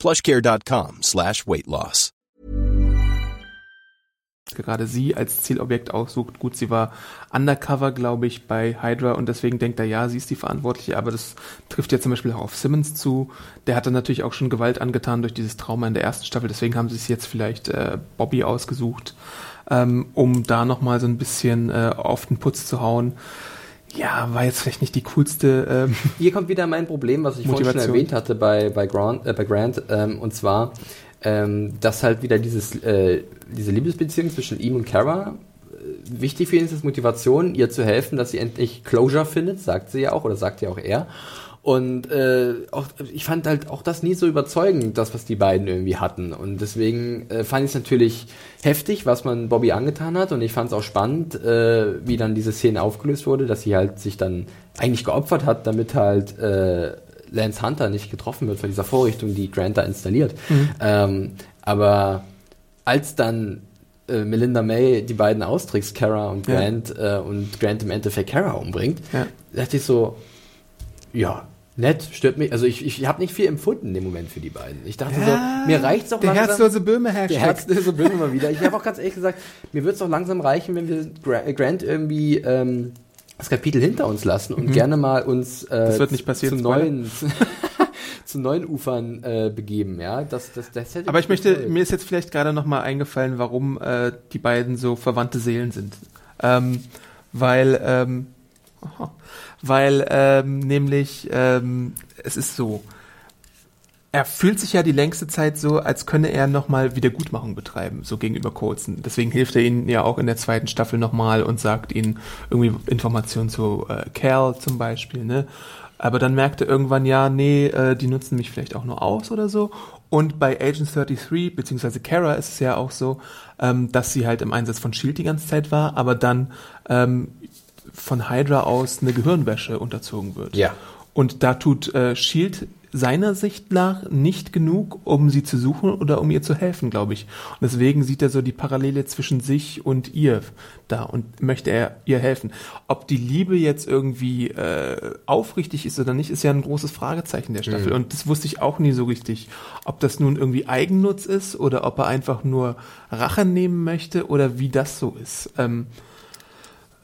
plushcare.com slash weight loss. Gerade sie als Zielobjekt aussucht. Gut, sie war undercover, glaube ich, bei Hydra und deswegen denkt er, ja, sie ist die Verantwortliche, aber das trifft ja zum Beispiel auch auf Simmons zu. Der hatte natürlich auch schon Gewalt angetan durch dieses Trauma in der ersten Staffel, deswegen haben sie es jetzt vielleicht äh, Bobby ausgesucht, ähm, um da nochmal so ein bisschen äh, auf den Putz zu hauen. Ja, war jetzt vielleicht nicht die coolste. Ähm, Hier kommt wieder mein Problem, was ich Motivation. vorhin schon erwähnt hatte bei, bei Grant, äh, bei Grant ähm, und zwar, ähm, dass halt wieder dieses, äh, diese Liebesbeziehung zwischen ihm und Kara äh, wichtig für ihn ist, ist Motivation, ihr zu helfen, dass sie endlich Closure findet, sagt sie ja auch, oder sagt ja auch er. Und äh, auch, ich fand halt auch das nie so überzeugend, das, was die beiden irgendwie hatten. Und deswegen äh, fand ich es natürlich heftig, was man Bobby angetan hat. Und ich fand es auch spannend, äh, wie dann diese Szene aufgelöst wurde, dass sie halt sich dann eigentlich geopfert hat, damit halt äh, Lance Hunter nicht getroffen wird von dieser Vorrichtung, die Grant da installiert. Mhm. Ähm, aber als dann äh, Melinda May die beiden austrickst, Kara und Grant, ja. äh, und Grant im Endeffekt Kara umbringt, ja. dachte ich so, ja, nett, stört mich. Also ich, ich habe nicht viel empfunden in dem Moment für die beiden. Ich dachte ja, so, mir reicht's auch der langsam. Der herzlose Böhme herrscht. Der herzlose Böhme mal wieder. Ich habe auch ganz ehrlich gesagt, mir wird's auch langsam reichen, wenn wir Grant irgendwie ähm, das Kapitel hinter uns lassen und mhm. gerne mal uns äh, das wird nicht passieren, zu neuen [LAUGHS] zu neuen Ufern äh, begeben, ja. Das, das, das hätte Aber ich möchte, toll. mir ist jetzt vielleicht gerade noch mal eingefallen, warum äh, die beiden so verwandte Seelen sind. Ähm, weil ähm, weil ähm, nämlich ähm, es ist so, er fühlt sich ja die längste Zeit so, als könne er nochmal Wiedergutmachung betreiben, so gegenüber Colson. Deswegen hilft er ihnen ja auch in der zweiten Staffel nochmal und sagt ihnen irgendwie Informationen zu äh, Cal zum Beispiel, ne? Aber dann merkt er irgendwann, ja, nee, äh, die nutzen mich vielleicht auch nur aus oder so. Und bei Agent 33, beziehungsweise Kara ist es ja auch so, ähm, dass sie halt im Einsatz von S.H.I.E.L.D. die ganze Zeit war, aber dann ähm, von Hydra aus eine Gehirnwäsche unterzogen wird. Ja. Und da tut äh, Shield seiner Sicht nach nicht genug, um sie zu suchen oder um ihr zu helfen, glaube ich. Und deswegen sieht er so die Parallele zwischen sich und ihr da und möchte er ihr helfen. Ob die Liebe jetzt irgendwie äh, aufrichtig ist oder nicht, ist ja ein großes Fragezeichen der Staffel. Mhm. Und das wusste ich auch nie so richtig. Ob das nun irgendwie Eigennutz ist oder ob er einfach nur Rache nehmen möchte oder wie das so ist. Ähm,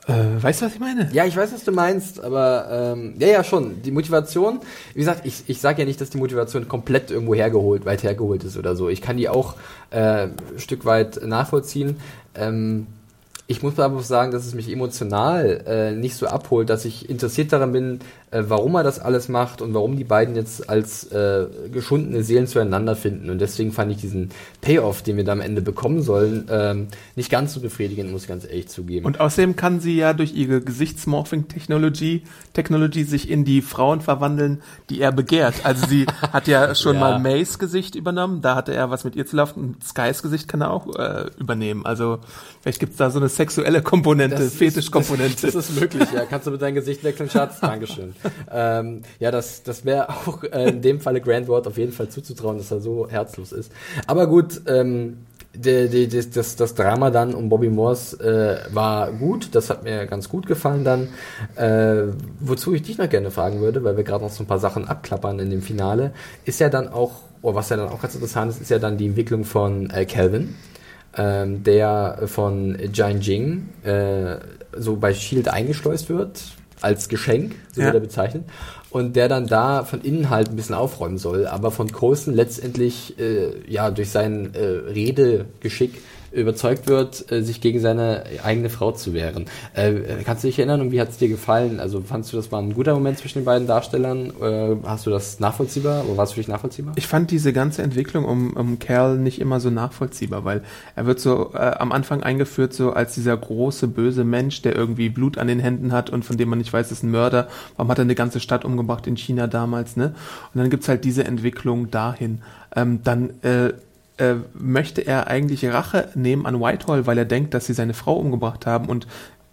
äh, weißt du, was ich meine? Ja, ich weiß, was du meinst, aber ähm, ja, ja, schon. Die Motivation, wie gesagt, ich, ich sage ja nicht, dass die Motivation komplett irgendwo hergeholt, weit hergeholt ist oder so. Ich kann die auch äh, ein Stück weit nachvollziehen. Ähm, ich muss aber sagen, dass es mich emotional äh, nicht so abholt, dass ich interessiert daran bin, äh, warum er das alles macht und warum die beiden jetzt als äh, geschundene Seelen zueinander finden. Und deswegen fand ich diesen Payoff, den wir da am Ende bekommen sollen, ähm, nicht ganz so befriedigend, muss ich ganz ehrlich zugeben. Und außerdem kann sie ja durch ihre Gesichtsmorphing-Technologie Technologie sich in die Frauen verwandeln, die er begehrt. Also sie [LAUGHS] hat ja schon ja. mal Mays Gesicht übernommen, da hatte er was mit ihr zu laufen und Skys Gesicht kann er auch äh, übernehmen. Also vielleicht gibt's da so eine sexuelle Komponente, Fetischkomponente. Das, [LAUGHS] das, ist möglich, ja. Kannst du mit deinem Gesicht wechseln, Schatz? Dankeschön ähm, ja, das, das wäre auch äh, in dem Falle Grand Ward auf jeden Fall zuzutrauen, dass er so herzlos ist. Aber gut, ähm, die, die, die, das, das Drama dann um Bobby Morse äh, war gut, das hat mir ganz gut gefallen dann. Äh, wozu ich dich noch gerne fragen würde, weil wir gerade noch so ein paar Sachen abklappern in dem Finale, ist ja dann auch, oder was ja dann auch ganz interessant ist, ist ja dann die Entwicklung von äh, Calvin, ähm, der von Jian Jing äh, so bei Shield eingeschleust wird als Geschenk, so ja. wird er bezeichnet, und der dann da von innen halt ein bisschen aufräumen soll, aber von Coulson letztendlich äh, ja durch sein äh, Redegeschick überzeugt wird, äh, sich gegen seine eigene Frau zu wehren. Äh, kannst du dich erinnern und wie hat es dir gefallen? Also fandst du, das war ein guter Moment zwischen den beiden Darstellern? Äh, hast du das nachvollziehbar oder war es für dich nachvollziehbar? Ich fand diese ganze Entwicklung um, um Kerl nicht immer so nachvollziehbar, weil er wird so äh, am Anfang eingeführt so als dieser große böse Mensch, der irgendwie Blut an den Händen hat und von dem man nicht weiß, ist ein Mörder. Warum hat er eine ganze Stadt umgebracht in China damals, ne? Und dann gibt's halt diese Entwicklung dahin. Ähm, dann äh, äh, möchte er eigentlich Rache nehmen an Whitehall, weil er denkt, dass sie seine Frau umgebracht haben und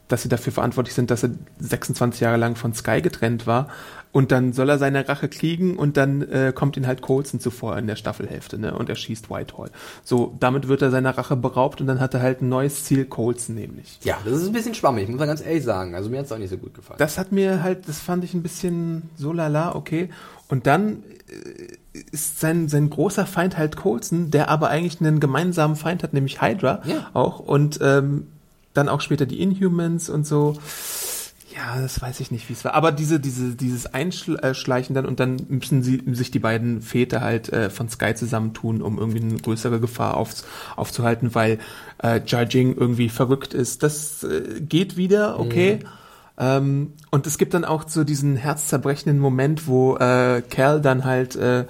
dass sie dafür verantwortlich sind, dass er 26 Jahre lang von Sky getrennt war. Und dann soll er seine Rache kriegen und dann äh, kommt ihn halt Colson zuvor in der Staffelhälfte, ne? Und er schießt Whitehall. So, damit wird er seiner Rache beraubt und dann hat er halt ein neues Ziel, Colson nämlich. Ja, das ist ein bisschen schwammig, muss man ganz ehrlich sagen. Also mir hat es auch nicht so gut gefallen. Das hat mir halt, das fand ich ein bisschen so lala, okay. Und dann äh, ist sein, sein großer Feind halt Colson, der aber eigentlich einen gemeinsamen Feind hat, nämlich Hydra ja. auch. Und ähm, dann auch später die Inhumans und so. Ja, das weiß ich nicht, wie es war. Aber diese, diese, dieses Einschleichen dann und dann müssen sie sich die beiden Väter halt äh, von Sky zusammentun, um irgendwie eine größere Gefahr auf, aufzuhalten, weil äh, Judging irgendwie verrückt ist. Das äh, geht wieder, okay. Mhm. Ähm, und es gibt dann auch so diesen herzzerbrechenden Moment, wo äh, Cal dann halt äh,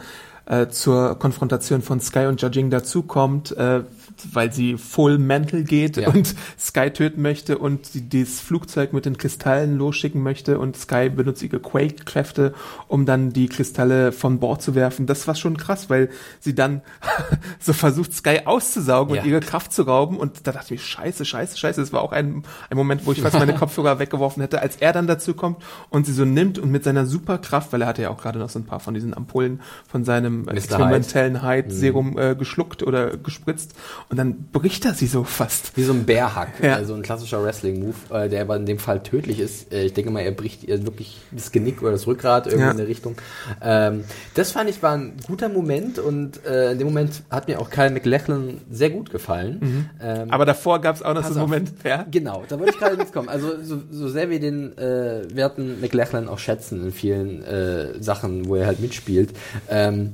äh, zur Konfrontation von Sky und Judging dazukommt, äh, weil sie full mental geht ja. und Sky töten möchte und die, dieses Flugzeug mit den Kristallen losschicken möchte und Sky benutzt ihre Quake-Kräfte, um dann die Kristalle von Bord zu werfen. Das war schon krass, weil sie dann [LAUGHS] so versucht, Sky auszusaugen ja. und ihre Kraft zu rauben und da dachte ich, scheiße, scheiße, scheiße. Das war auch ein, ein Moment, wo ich fast meine [LAUGHS] Kopfhörer weggeworfen hätte, als er dann dazu kommt und sie so nimmt und mit seiner Superkraft, weil er hatte ja auch gerade noch so ein paar von diesen Ampullen von seinem experimentellen Hyde-Serum mhm. äh, geschluckt oder gespritzt und dann bricht er sie so fast. Wie so ein Bärhack, ja. also ein klassischer Wrestling-Move, äh, der aber in dem Fall tödlich ist. Äh, ich denke mal, er bricht ihr wirklich das Genick oder das Rückgrat irgendwie ja. in der Richtung. Ähm, das fand ich war ein guter Moment und äh, in dem Moment hat mir auch Kyle McLachlan sehr gut gefallen. Mhm. Ähm, aber davor gab es auch noch so einen Moment. Ja? Genau, da wollte ich gerade mitkommen. Also so, so sehr wir den äh, werten McLachlan auch schätzen in vielen äh, Sachen, wo er halt mitspielt. Ähm,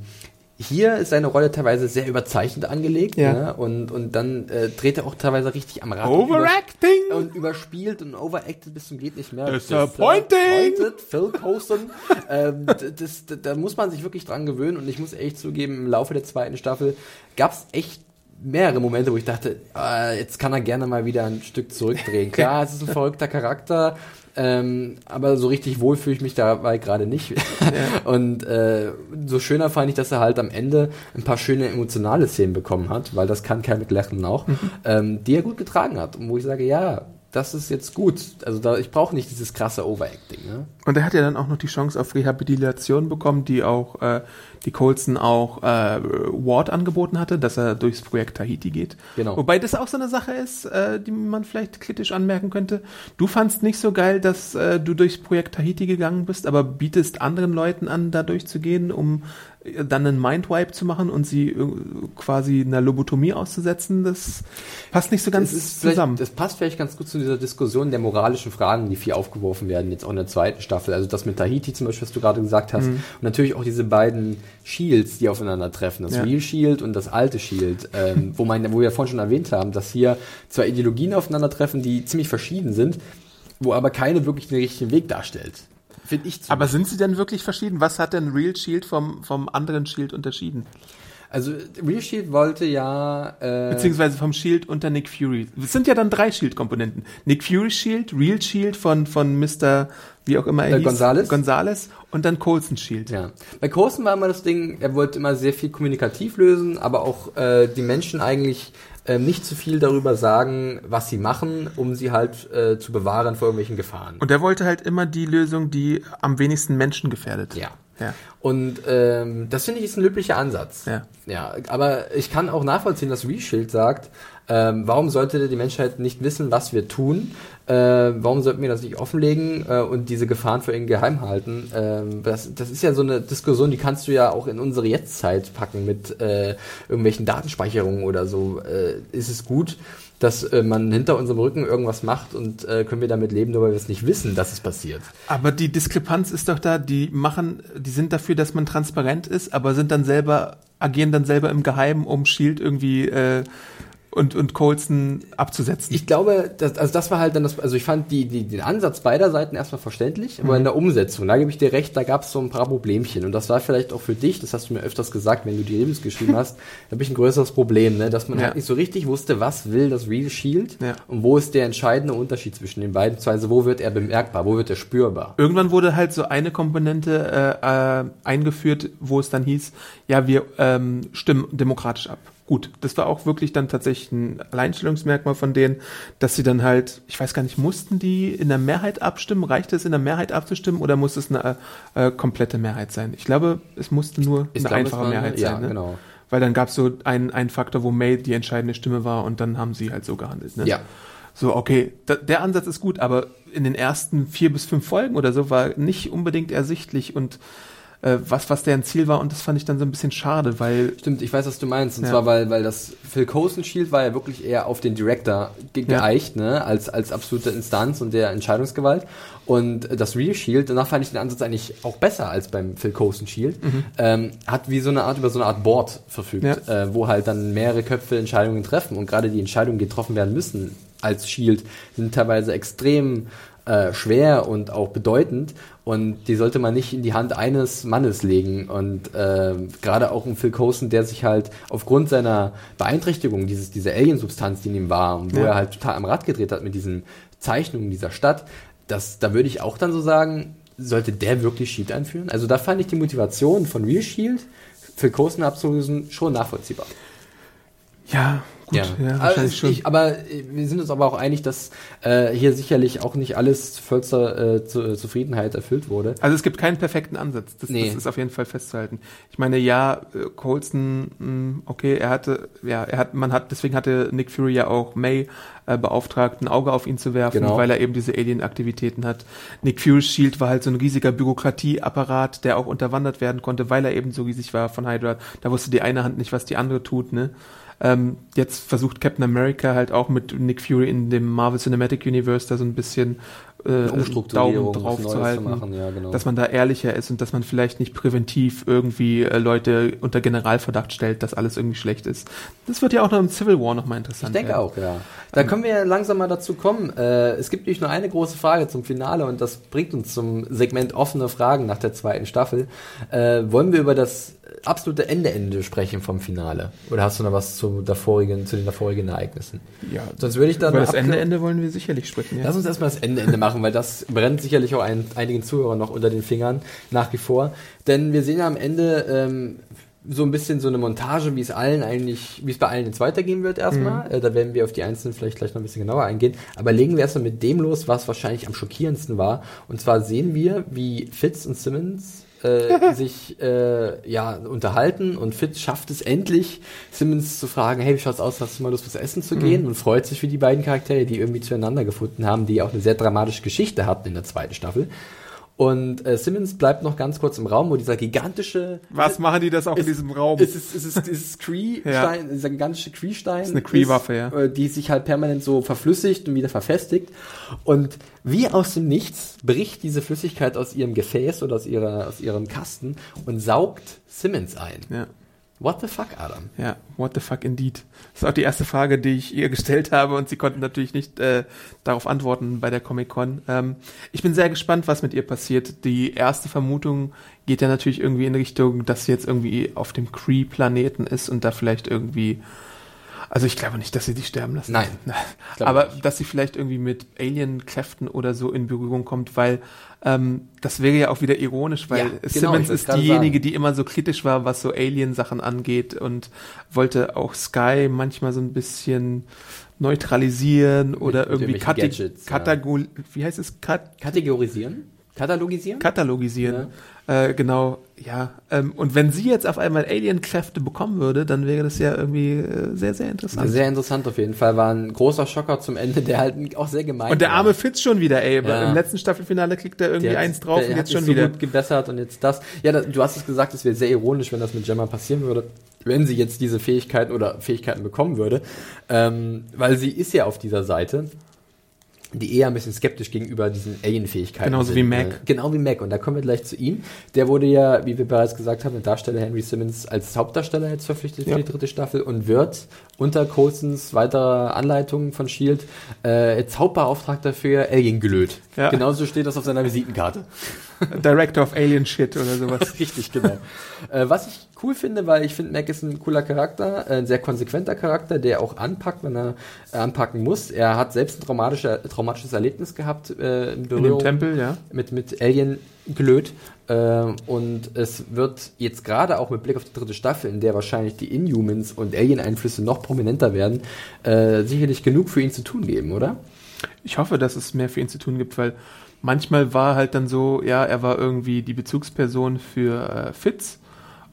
hier ist seine Rolle teilweise sehr überzeichnet angelegt ja. ne? und, und dann äh, dreht er auch teilweise richtig am Rad. Overacting! Und, und überspielt und overacted bis zum geht nicht mehr. Disappointing! Phil Coulson. [LAUGHS] ähm, das, das, da muss man sich wirklich dran gewöhnen und ich muss echt zugeben, im Laufe der zweiten Staffel gab es echt mehrere Momente, wo ich dachte, äh, jetzt kann er gerne mal wieder ein Stück zurückdrehen. [LAUGHS] Klar, es ist ein verrückter Charakter, ähm, aber so richtig wohl fühle ich mich dabei gerade nicht. Ja. [LAUGHS] Und äh, so schöner fand ich, dass er halt am Ende ein paar schöne emotionale Szenen bekommen hat, weil das kann Kyle McLachlan auch, mhm. ähm, die er gut getragen hat. Und wo ich sage, ja, das ist jetzt gut. Also da, ich brauche nicht dieses krasse Overacting. Ne? Und er hat ja dann auch noch die Chance auf Rehabilitation bekommen, die auch äh, die Colson auch äh, Ward angeboten hatte, dass er durchs Projekt Tahiti geht. Genau. Wobei das auch so eine Sache ist, äh, die man vielleicht kritisch anmerken könnte. Du fandst nicht so geil, dass äh, du durchs Projekt Tahiti gegangen bist, aber bietest anderen Leuten an, da durchzugehen, um dann einen Mindwipe zu machen und sie äh, quasi einer Lobotomie auszusetzen. Das passt nicht so ganz zusammen. Das passt vielleicht ganz gut zu dieser Diskussion der moralischen Fragen, die viel aufgeworfen werden, jetzt auch in der zweiten Staffel. Also das mit Tahiti zum Beispiel, was du gerade gesagt hast. Mhm. Und natürlich auch diese beiden Shields, die aufeinandertreffen. Das Ja. Real Shield und das alte Shield. Ähm, wo, man, wo wir vorhin schon erwähnt haben, dass hier zwei Ideologien aufeinandertreffen, die ziemlich verschieden sind, wo aber keine wirklich den richtigen Weg darstellt. Finde ich Aber sind sie denn wirklich verschieden? Was hat denn Real Shield vom, vom anderen Shield unterschieden? Also Real Shield wollte ja äh, Beziehungsweise vom Shield unter Nick Fury. Es sind ja dann drei Shield-Komponenten. Nick Fury Shield, Real Shield von, von Mr. wie auch immer er Äh, hieß. Gonzales. Gonzales und dann Colson Shield. Ja. Bei Coulson war immer das Ding, er wollte immer sehr viel kommunikativ lösen, aber auch äh, die Menschen eigentlich äh, nicht zu viel darüber sagen, was sie machen, um sie halt äh, zu bewahren vor irgendwelchen Gefahren. Und er wollte halt immer die Lösung, die am wenigsten Menschen gefährdet. ja. Ja. Und ähm, das finde ich ist ein löblicher Ansatz. Ja. Ja, aber ich kann auch nachvollziehen, dass Reshield sagt, ähm, warum sollte die Menschheit nicht wissen, was wir tun? Äh, warum sollten wir das nicht offenlegen äh, und diese Gefahren für ihn geheim halten? Ähm, das, das ist ja so eine Diskussion, die kannst du ja auch in unsere Jetztzeit packen mit äh, irgendwelchen Datenspeicherungen oder so. Äh, ist es gut, dass äh, man hinter unserem Rücken irgendwas macht und äh, können wir damit leben, nur weil wir es nicht wissen, dass es passiert? Aber die Diskrepanz ist doch da, die machen, die sind dafür, dass man transparent ist, aber sind dann selber, agieren dann selber im Geheimen, um Shield irgendwie äh, und, und Colson abzusetzen. Ich glaube, das, also das war halt dann das, also ich fand die, die, den Ansatz beider Seiten erstmal verständlich, aber in der Umsetzung, da gebe ich dir recht, da gab es so ein paar Problemchen und das war vielleicht auch für dich, das hast du mir öfters gesagt, wenn du die Reviews geschrieben [LAUGHS] hast, da habe ich ein größeres Problem, ne, dass man Ja. halt nicht so richtig wusste, was will das Real Shield Ja. und wo ist der entscheidende Unterschied zwischen den beiden, beziehungsweise wo wird er bemerkbar, wo wird er spürbar. Irgendwann wurde halt so eine Komponente äh, äh, eingeführt, wo es dann hieß, ja, wir ähm, stimmen demokratisch ab. Gut, das war auch wirklich dann tatsächlich ein Alleinstellungsmerkmal von denen, dass sie dann halt, ich weiß gar nicht, mussten die in der Mehrheit abstimmen? Reichte es in der Mehrheit abzustimmen oder muss es eine äh, komplette Mehrheit sein? Ich glaube, es musste nur Ich eine glaube, einfache war Mehrheit ja, sein. Ne? genau. Weil dann gab es so einen, einen Faktor, wo May die entscheidende Stimme war und dann haben sie halt so gehandelt. Ne? Ja. So, okay, da, der Ansatz ist gut, aber in den ersten vier bis fünf Folgen oder so war nicht unbedingt ersichtlich und äh, was, was deren Ziel war und das fand ich dann so ein bisschen schade, weil Stimmt, ich weiß, was du meinst. Und Ja. zwar, weil, weil das Phil Coulson Shield war ja wirklich eher auf den Director ge Ja. geeicht, ne, als, als absolute Instanz und der Entscheidungsgewalt. Und das Real Shield, danach fand ich den Ansatz eigentlich auch besser als beim Phil Coulson Shield, ähm, hat wie so eine Art, über so eine Art Board verfügt, Ja. äh, wo halt dann mehrere Köpfe Entscheidungen treffen und gerade die Entscheidungen, die getroffen werden müssen als Shield, sind teilweise extrem äh, schwer und auch bedeutend und die sollte man nicht in die Hand eines Mannes legen und äh, gerade auch um Phil Coulson, der sich halt aufgrund seiner Beeinträchtigung, dieses, diese Alien-Substanz, die in ihm war und wo Ja. er halt total am Rad gedreht hat mit diesen Zeichnungen dieser Stadt, das, da würde ich auch dann so sagen, sollte der wirklich Shield einführen? Also da fand ich die Motivation von Real Shield, Phil Coulson abzulösen, schon nachvollziehbar. ja, gut, ja, aber, wahrscheinlich schon. ich, aber äh, wir sind uns aber auch einig, dass äh, hier sicherlich auch nicht alles vollster äh, zu, äh, Zufriedenheit erfüllt wurde. Also es gibt keinen perfekten Ansatz. Das, Nee. das ist auf jeden Fall festzuhalten. Ich meine, ja, äh, Colson, mh, okay, er hatte, ja, er hat, man hat, deswegen hatte Nick Fury ja auch May äh, beauftragt, ein Auge auf ihn zu werfen, Genau. weil er eben diese Alien-Aktivitäten hat. Nick Fury's Shield war halt so ein riesiger Bürokratieapparat, der auch unterwandert werden konnte, weil er eben so riesig war von Hydra. Da wusste die eine Hand nicht, was die andere tut, ne? Ähm, jetzt versucht Captain America halt auch mit Nick Fury in dem Marvel Cinematic Universe da so ein bisschen äh, Daumen drauf zu halten, zu machen, ja, genau. dass man da ehrlicher ist und dass man vielleicht nicht präventiv irgendwie äh, Leute unter Generalverdacht stellt, dass alles irgendwie schlecht ist. Das wird ja auch noch im Civil War nochmal interessant. Ich denke werden. auch, ja. Da können wir ja langsam mal dazu kommen. Äh, es gibt nämlich nur eine große Frage zum Finale und das bringt uns zum Segment offene Fragen nach der zweiten Staffel. Äh, wollen wir über das absolute Ende-Ende sprechen vom Finale? Oder hast du noch was zu, der vorigen, zu den davorigen Ereignissen? Ja, Sonst würde ich dann über das Ende, Ende wollen wir sicherlich sprechen. Ja. Lass uns erstmal das Ende Ende machen, weil das brennt sicherlich auch ein, einigen Zuhörern noch unter den Fingern nach wie vor. Denn wir sehen ja am Ende, ähm, so ein bisschen so eine Montage, wie es allen eigentlich, wie es bei allen jetzt weitergehen wird erstmal. Mhm. Äh, da werden wir auf die einzelnen vielleicht gleich noch ein bisschen genauer eingehen. Aber legen wir erstmal mit dem los, was wahrscheinlich am schockierendsten war. Und zwar sehen wir, wie Fitz und Simmons äh, sich äh, ja unterhalten und Fitz schafft es endlich, Simmons zu fragen, hey, wie schaut's aus, hast du mal Lust, was essen zu gehen? Mhm. Und freut sich für die beiden Charaktere, die irgendwie zueinander gefunden haben, die auch eine sehr dramatische Geschichte hatten in der zweiten Staffel. Und äh, Simmons bleibt noch ganz kurz im Raum, wo dieser gigantische. Was machen die das auch ist, in diesem Raum? Es ist, es ist dieses Cree-Stein, ja. dieser gigantische Cree-Stein. ist eine Cree-Waffe, ja. Äh, die sich halt permanent so verflüssigt und wieder verfestigt. Und wie aus dem Nichts bricht diese Flüssigkeit aus ihrem Gefäß oder aus, ihrer, aus ihrem Kasten und saugt Simmons ein. Ja. What the fuck, Adam? Ja, what the fuck indeed. Das ist auch die erste Frage, die ich ihr gestellt habe und sie konnten natürlich nicht äh, darauf antworten bei der Comic-Con. Ähm, ich bin sehr gespannt, was mit ihr passiert. Die erste Vermutung geht ja natürlich irgendwie in Richtung, dass sie jetzt irgendwie auf dem Cree-Planeten ist und da vielleicht irgendwie also ich glaube nicht, dass sie die sterben lassen. Nein. [LAUGHS] Aber nicht. dass sie vielleicht irgendwie mit Alien-Kräften oder so in Berührung kommt, weil ähm, das wäre ja auch wieder ironisch, weil ja, genau, Simmons ist diejenige, sagen. die immer so kritisch war, was so Alien-Sachen angeht und wollte auch Sky manchmal so ein bisschen neutralisieren oder mit, irgendwie Kate Gadgets, ja. wie heißt es? Kat Kategorisieren? Katalogisieren? Katalogisieren. Ja. Äh, genau, ja. Ähm, und wenn sie jetzt auf einmal Alien-Kräfte bekommen würde, dann wäre das ja irgendwie äh, sehr, sehr interessant. Sehr interessant auf jeden Fall. War ein großer Schocker zum Ende, der halt auch sehr gemein Und der arme Fitz schon wieder, ey. Ja. Im letzten Staffelfinale kriegt er irgendwie der, eins drauf und jetzt schon wieder. So gut gebessert und jetzt das. Ja, da, du hast es gesagt, es wäre sehr ironisch, wenn das mit Gemma passieren würde wenn sie jetzt diese Fähigkeiten oder Fähigkeiten bekommen würde, ähm, weil sie ist ja auf dieser Seite die eher ein bisschen skeptisch gegenüber diesen Alien-Fähigkeiten Genauso sind. wie Mac. Äh, genau wie Mac. Und da kommen wir gleich zu ihm. Der wurde ja, wie wir bereits gesagt haben, der Darsteller Henry Simmons als Hauptdarsteller jetzt verpflichtet ja. für die dritte Staffel und wird unter Coulsons weiterer Anleitung von S.H.I.E.L.D. Äh, Hauptbeauftragter für Alien gelöt. Ja. Genauso steht das auf seiner Visitenkarte. [LAUGHS] Director of Alien Shit oder sowas. [LAUGHS] Richtig, genau. äh, was ich cool finde, weil ich finde, Mac ist ein cooler Charakter, ein sehr konsequenter Charakter, der auch anpackt, wenn er äh, anpacken muss. Er hat selbst ein traumatisches Erlebnis gehabt äh, in Berührung in dem Tempel, ja. mit, mit Alien gelöt. Äh, und es wird jetzt gerade auch mit Blick auf die dritte Staffel, in der wahrscheinlich die Inhumans und Alien-Einflüsse noch prominenter werden, äh, sicherlich genug für ihn zu tun geben, oder? Ich hoffe, dass es mehr für ihn zu tun gibt, weil manchmal war halt dann so, ja, er war irgendwie die Bezugsperson für äh, Fitz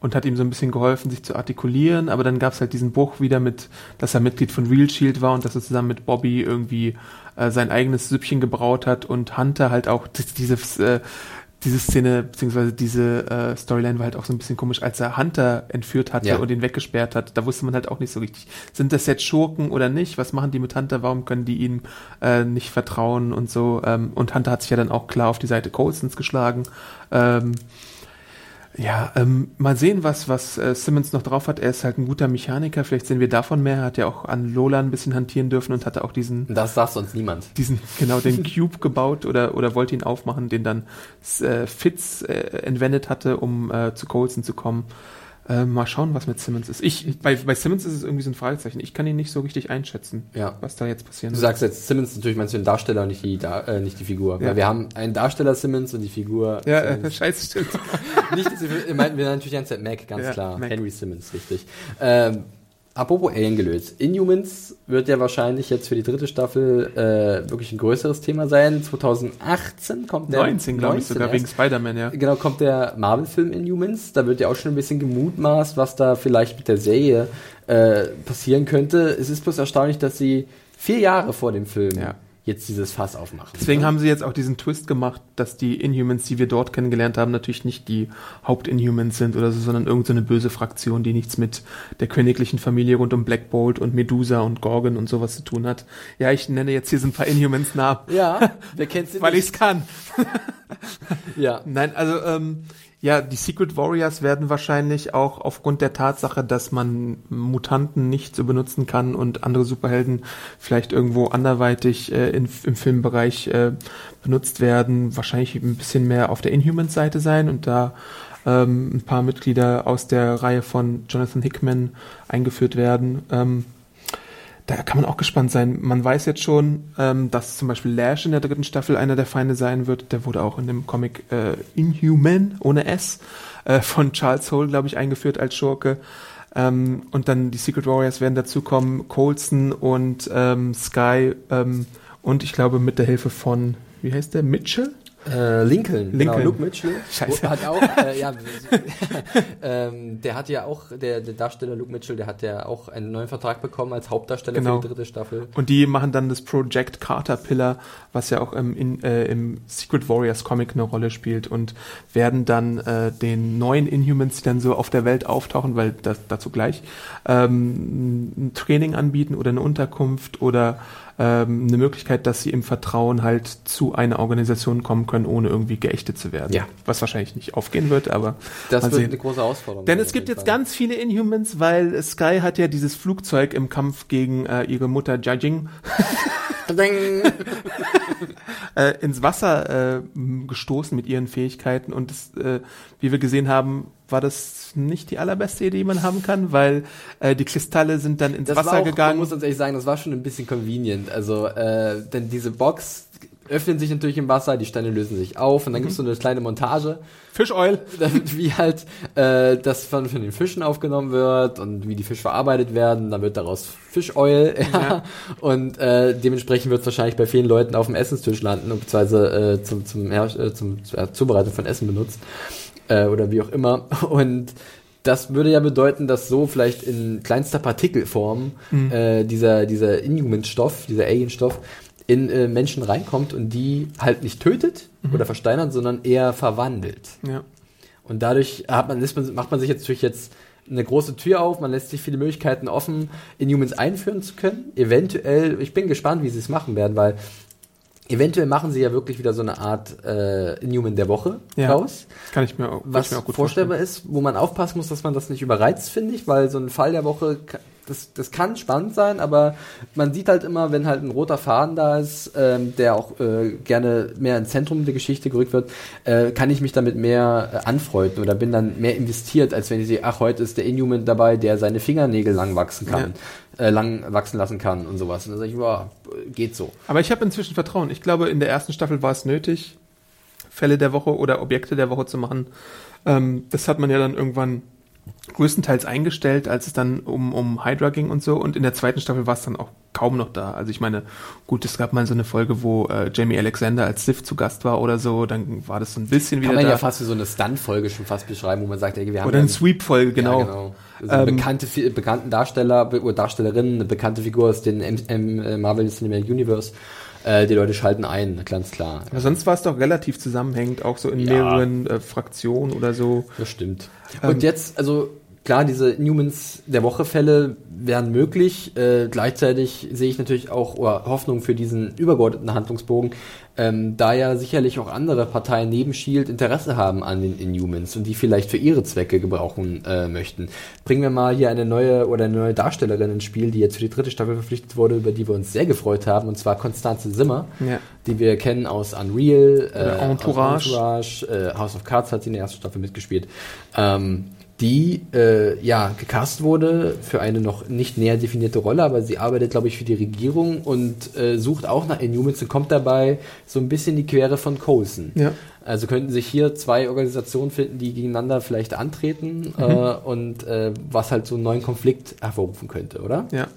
und hat ihm so ein bisschen geholfen, sich zu artikulieren, aber dann gab es halt diesen Bruch wieder mit, dass er Mitglied von Real Shield war und dass er zusammen mit Bobby irgendwie äh, sein eigenes Süppchen gebraut hat und Hunter halt auch dieses äh, diese Szene, beziehungsweise diese äh, Storyline war halt auch so ein bisschen komisch, als er Hunter entführt hatte ja. und ihn weggesperrt hat. Da wusste man halt auch nicht so richtig, sind das jetzt Schurken oder nicht? Was machen die mit Hunter? Warum können die ihm äh, nicht vertrauen und so? Ähm, und Hunter hat sich ja dann auch klar auf die Seite Colsons geschlagen. Ähm, ja, ähm, mal sehen, was, was äh, Simmons noch drauf hat. Er ist halt ein guter Mechaniker. Vielleicht sehen wir davon mehr. Er hat ja auch an Lola ein bisschen hantieren dürfen und hatte auch diesen. Das sagt sonst niemand. Diesen, genau, den Cube gebaut oder, oder wollte ihn aufmachen, den dann äh, Fitz äh, entwendet hatte, um äh, zu Colson zu kommen. Äh, mal schauen, was mit Simmons ist. Ich, bei, bei Simmons ist es irgendwie so ein Fragezeichen. Ich kann ihn nicht so richtig einschätzen, ja. was da jetzt passieren Du sagst jetzt Simmons, natürlich meinst du den Darsteller und nicht die, äh, nicht die Figur. Ja. Weil wir haben einen Darsteller Simmons und die Figur. Ja, äh, scheiße, stimmt. [LAUGHS] nicht, wir meinten wir natürlich die ganze Zeit Mac, ganz ja, klar. Mac. Henry Simmons, richtig. Ähm, Apropos Alien gelöst. Inhumans wird ja wahrscheinlich jetzt für die dritte Staffel äh, wirklich ein größeres Thema sein. 2018 kommt der. 19, glaube ich, sogar erst. wegen Spider-Man, ja. Genau, kommt der Marvel-Film Inhumans. Da wird ja auch schon ein bisschen gemutmaßt, was da vielleicht mit der Serie äh, passieren könnte. Es ist bloß erstaunlich, dass sie vier Jahre vor dem Film ja jetzt dieses Fass aufmachen. Deswegen haben sie jetzt auch diesen Twist gemacht, dass die Inhumans, die wir dort kennengelernt haben, natürlich nicht die Haupt-Inhumans sind oder so, sondern irgendeine so böse Fraktion, die nichts mit der königlichen Familie rund um Black Bolt und Medusa und Gorgon und sowas zu tun hat. Ja, ich nenne jetzt hier so ein paar Inhumans Namen. Ja, [LAUGHS] wer kennt sie Weil ich es kann. ja. Nein, also ähm, ja, die Secret Warriors werden wahrscheinlich auch aufgrund der Tatsache, dass man Mutanten nicht so benutzen kann und andere Superhelden vielleicht irgendwo anderweitig äh, in, im Filmbereich äh, benutzt werden, wahrscheinlich ein bisschen mehr auf der Inhumans-Seite sein und da ähm, ein paar Mitglieder aus der Reihe von Jonathan Hickman eingeführt werden. Ähm, da kann man auch gespannt sein. Man weiß jetzt schon, ähm, dass zum Beispiel Lash in der dritten Staffel einer der Feinde sein wird. Der wurde auch in dem Comic äh, Inhuman ohne S äh, von Charles Hole, glaube ich, eingeführt als Schurke. Ähm, und dann die Secret Warriors werden dazukommen, Colson und ähm, Sky ähm, und ich glaube mit der Hilfe von, wie heißt der, Mitchell? Äh, Lincoln, Lincoln. Genau, Luke Mitchell. Scheiße. Hat auch, äh, ja, [LAUGHS] [LAUGHS] ähm, der hat ja auch, der, der Darsteller Luke Mitchell, der hat ja auch einen neuen Vertrag bekommen als Hauptdarsteller Genau. für die dritte Staffel. Und die machen dann das Project Caterpillar, was ja auch im, in, äh, im Secret Warriors Comic eine Rolle spielt und werden dann äh, den neuen Inhumans, die dann so auf der Welt auftauchen, weil das dazu gleich, ähm, ein Training anbieten oder eine Unterkunft oder ähm, eine Möglichkeit, dass sie im Vertrauen halt zu einer Organisation kommen können, ohne irgendwie geächtet zu werden. Ja. Was wahrscheinlich nicht aufgehen wird, aber Das wird sehen. eine große Herausforderung. Denn es gibt jetzt ganz viele Inhumans, weil Sky hat ja dieses Flugzeug im Kampf gegen äh, ihre Mutter Jajing Ding. [LAUGHS] [LAUGHS] äh, ins Wasser äh, gestoßen mit ihren Fähigkeiten und das, äh, wie wir gesehen haben, war das nicht die allerbeste Idee, die man haben kann, weil äh, die Kristalle sind dann ins Das Wasser war auch, gegangen. Man muss uns ehrlich sagen, das war schon ein bisschen convenient. Also, äh, denn diese Box öffnet sich natürlich im Wasser, die Steine lösen sich auf und dann gibt's so eine kleine Montage, damit, wie halt äh, das von, von den Fischen aufgenommen wird und wie die Fische verarbeitet werden. Dann wird daraus Fischeul. [LAUGHS] Ja. Ja. Und äh, dementsprechend wird es wahrscheinlich bei vielen Leuten auf dem Essenstisch landen, beziehungsweise äh, zum, zum, Her äh, zum zur Zubereitung von Essen benutzt. Äh, oder wie auch immer. Und das würde ja bedeuten, dass so vielleicht in kleinster Partikelform Mhm. äh, dieser, dieser Inhuman-Stoff, dieser Alien-Stoff in äh, Menschen reinkommt und die halt nicht tötet Mhm. oder versteinert, sondern eher verwandelt. Ja. Und dadurch hat man, man, macht man sich jetzt natürlich jetzt eine große Tür auf, man lässt sich viele Möglichkeiten offen, Inhumans einführen zu können. Eventuell, ich bin gespannt, wie sie es machen werden, weil eventuell machen sie ja wirklich wieder so eine Art äh, Inhuman der Woche Ja. raus. Kann ich mir auch, Was ich mir auch gut vorstellbar vorstellen. ist, wo man aufpassen muss, dass man das nicht überreizt, finde ich, weil so ein Fall der Woche, das, das kann spannend sein, aber man sieht halt immer, wenn halt ein roter Faden da ist, ähm, der auch äh, gerne mehr ins Zentrum der Geschichte gerückt wird, äh, kann ich mich damit mehr äh, anfreunden oder bin dann mehr investiert, als wenn ich sehe, ach, heute ist der Inhuman dabei, der seine Fingernägel lang wachsen kann, äh, lang wachsen lassen kann und sowas. Und dann sage ich, wow, geht so. Aber ich habe inzwischen Vertrauen. Ich glaube, in der ersten Staffel war es nötig, Fälle der Woche oder Objekte der Woche zu machen. Ähm, das hat man ja dann irgendwann größtenteils eingestellt, als es dann um, um Hydra ging und so. Und in der zweiten Staffel war es dann auch kaum noch da. Also ich meine, gut, es gab mal so eine Folge, wo äh, Jamie Alexander als Sif zu Gast war oder so. Dann war das so ein bisschen wieder Kann man da. ja fast wie so eine Stunt-Folge schon fast beschreiben, wo man sagt, ey, wir haben oder eine Sweep-Folge, genau. Ja, genau. Also Ähm, bekannte, bekannten Darsteller oder Darstellerinnen, eine bekannte Figur aus dem M M äh, Marvel Cinematic Universe. Äh, die Leute schalten ein, ganz klar. Aber sonst war es doch relativ zusammenhängend, auch so in Ja. mehreren äh, Fraktionen oder so. Das stimmt. Ähm, Und jetzt, also klar, diese Inhumans der Woche-Fälle wären möglich. Äh, gleichzeitig sehe ich natürlich auch oder Hoffnung für diesen übergeordneten Handlungsbogen, ähm, da ja sicherlich auch andere Parteien neben Shield Interesse haben an den Inhumans und die vielleicht für ihre Zwecke gebrauchen äh, möchten. Bringen wir mal hier eine neue oder eine neue Darstellerin ins Spiel, die jetzt für die dritte Staffel verpflichtet wurde, über die wir uns sehr gefreut haben, und zwar Konstanze Simmer, Ja. die wir kennen aus Unreal, äh, Entourage. Entourage äh, House of Cards hat sie in der ersten Staffel mitgespielt. Ähm, die äh, ja gecastet wurde für eine noch nicht näher definierte Rolle, aber sie arbeitet, glaube ich, für die Regierung und äh, sucht auch nach Inhumans und kommt dabei so ein bisschen die Quere von Coulson. Ja. Also könnten sich hier zwei Organisationen finden, die gegeneinander vielleicht antreten Mhm. äh, und äh, was halt so einen neuen Konflikt hervorrufen könnte, oder? Ja.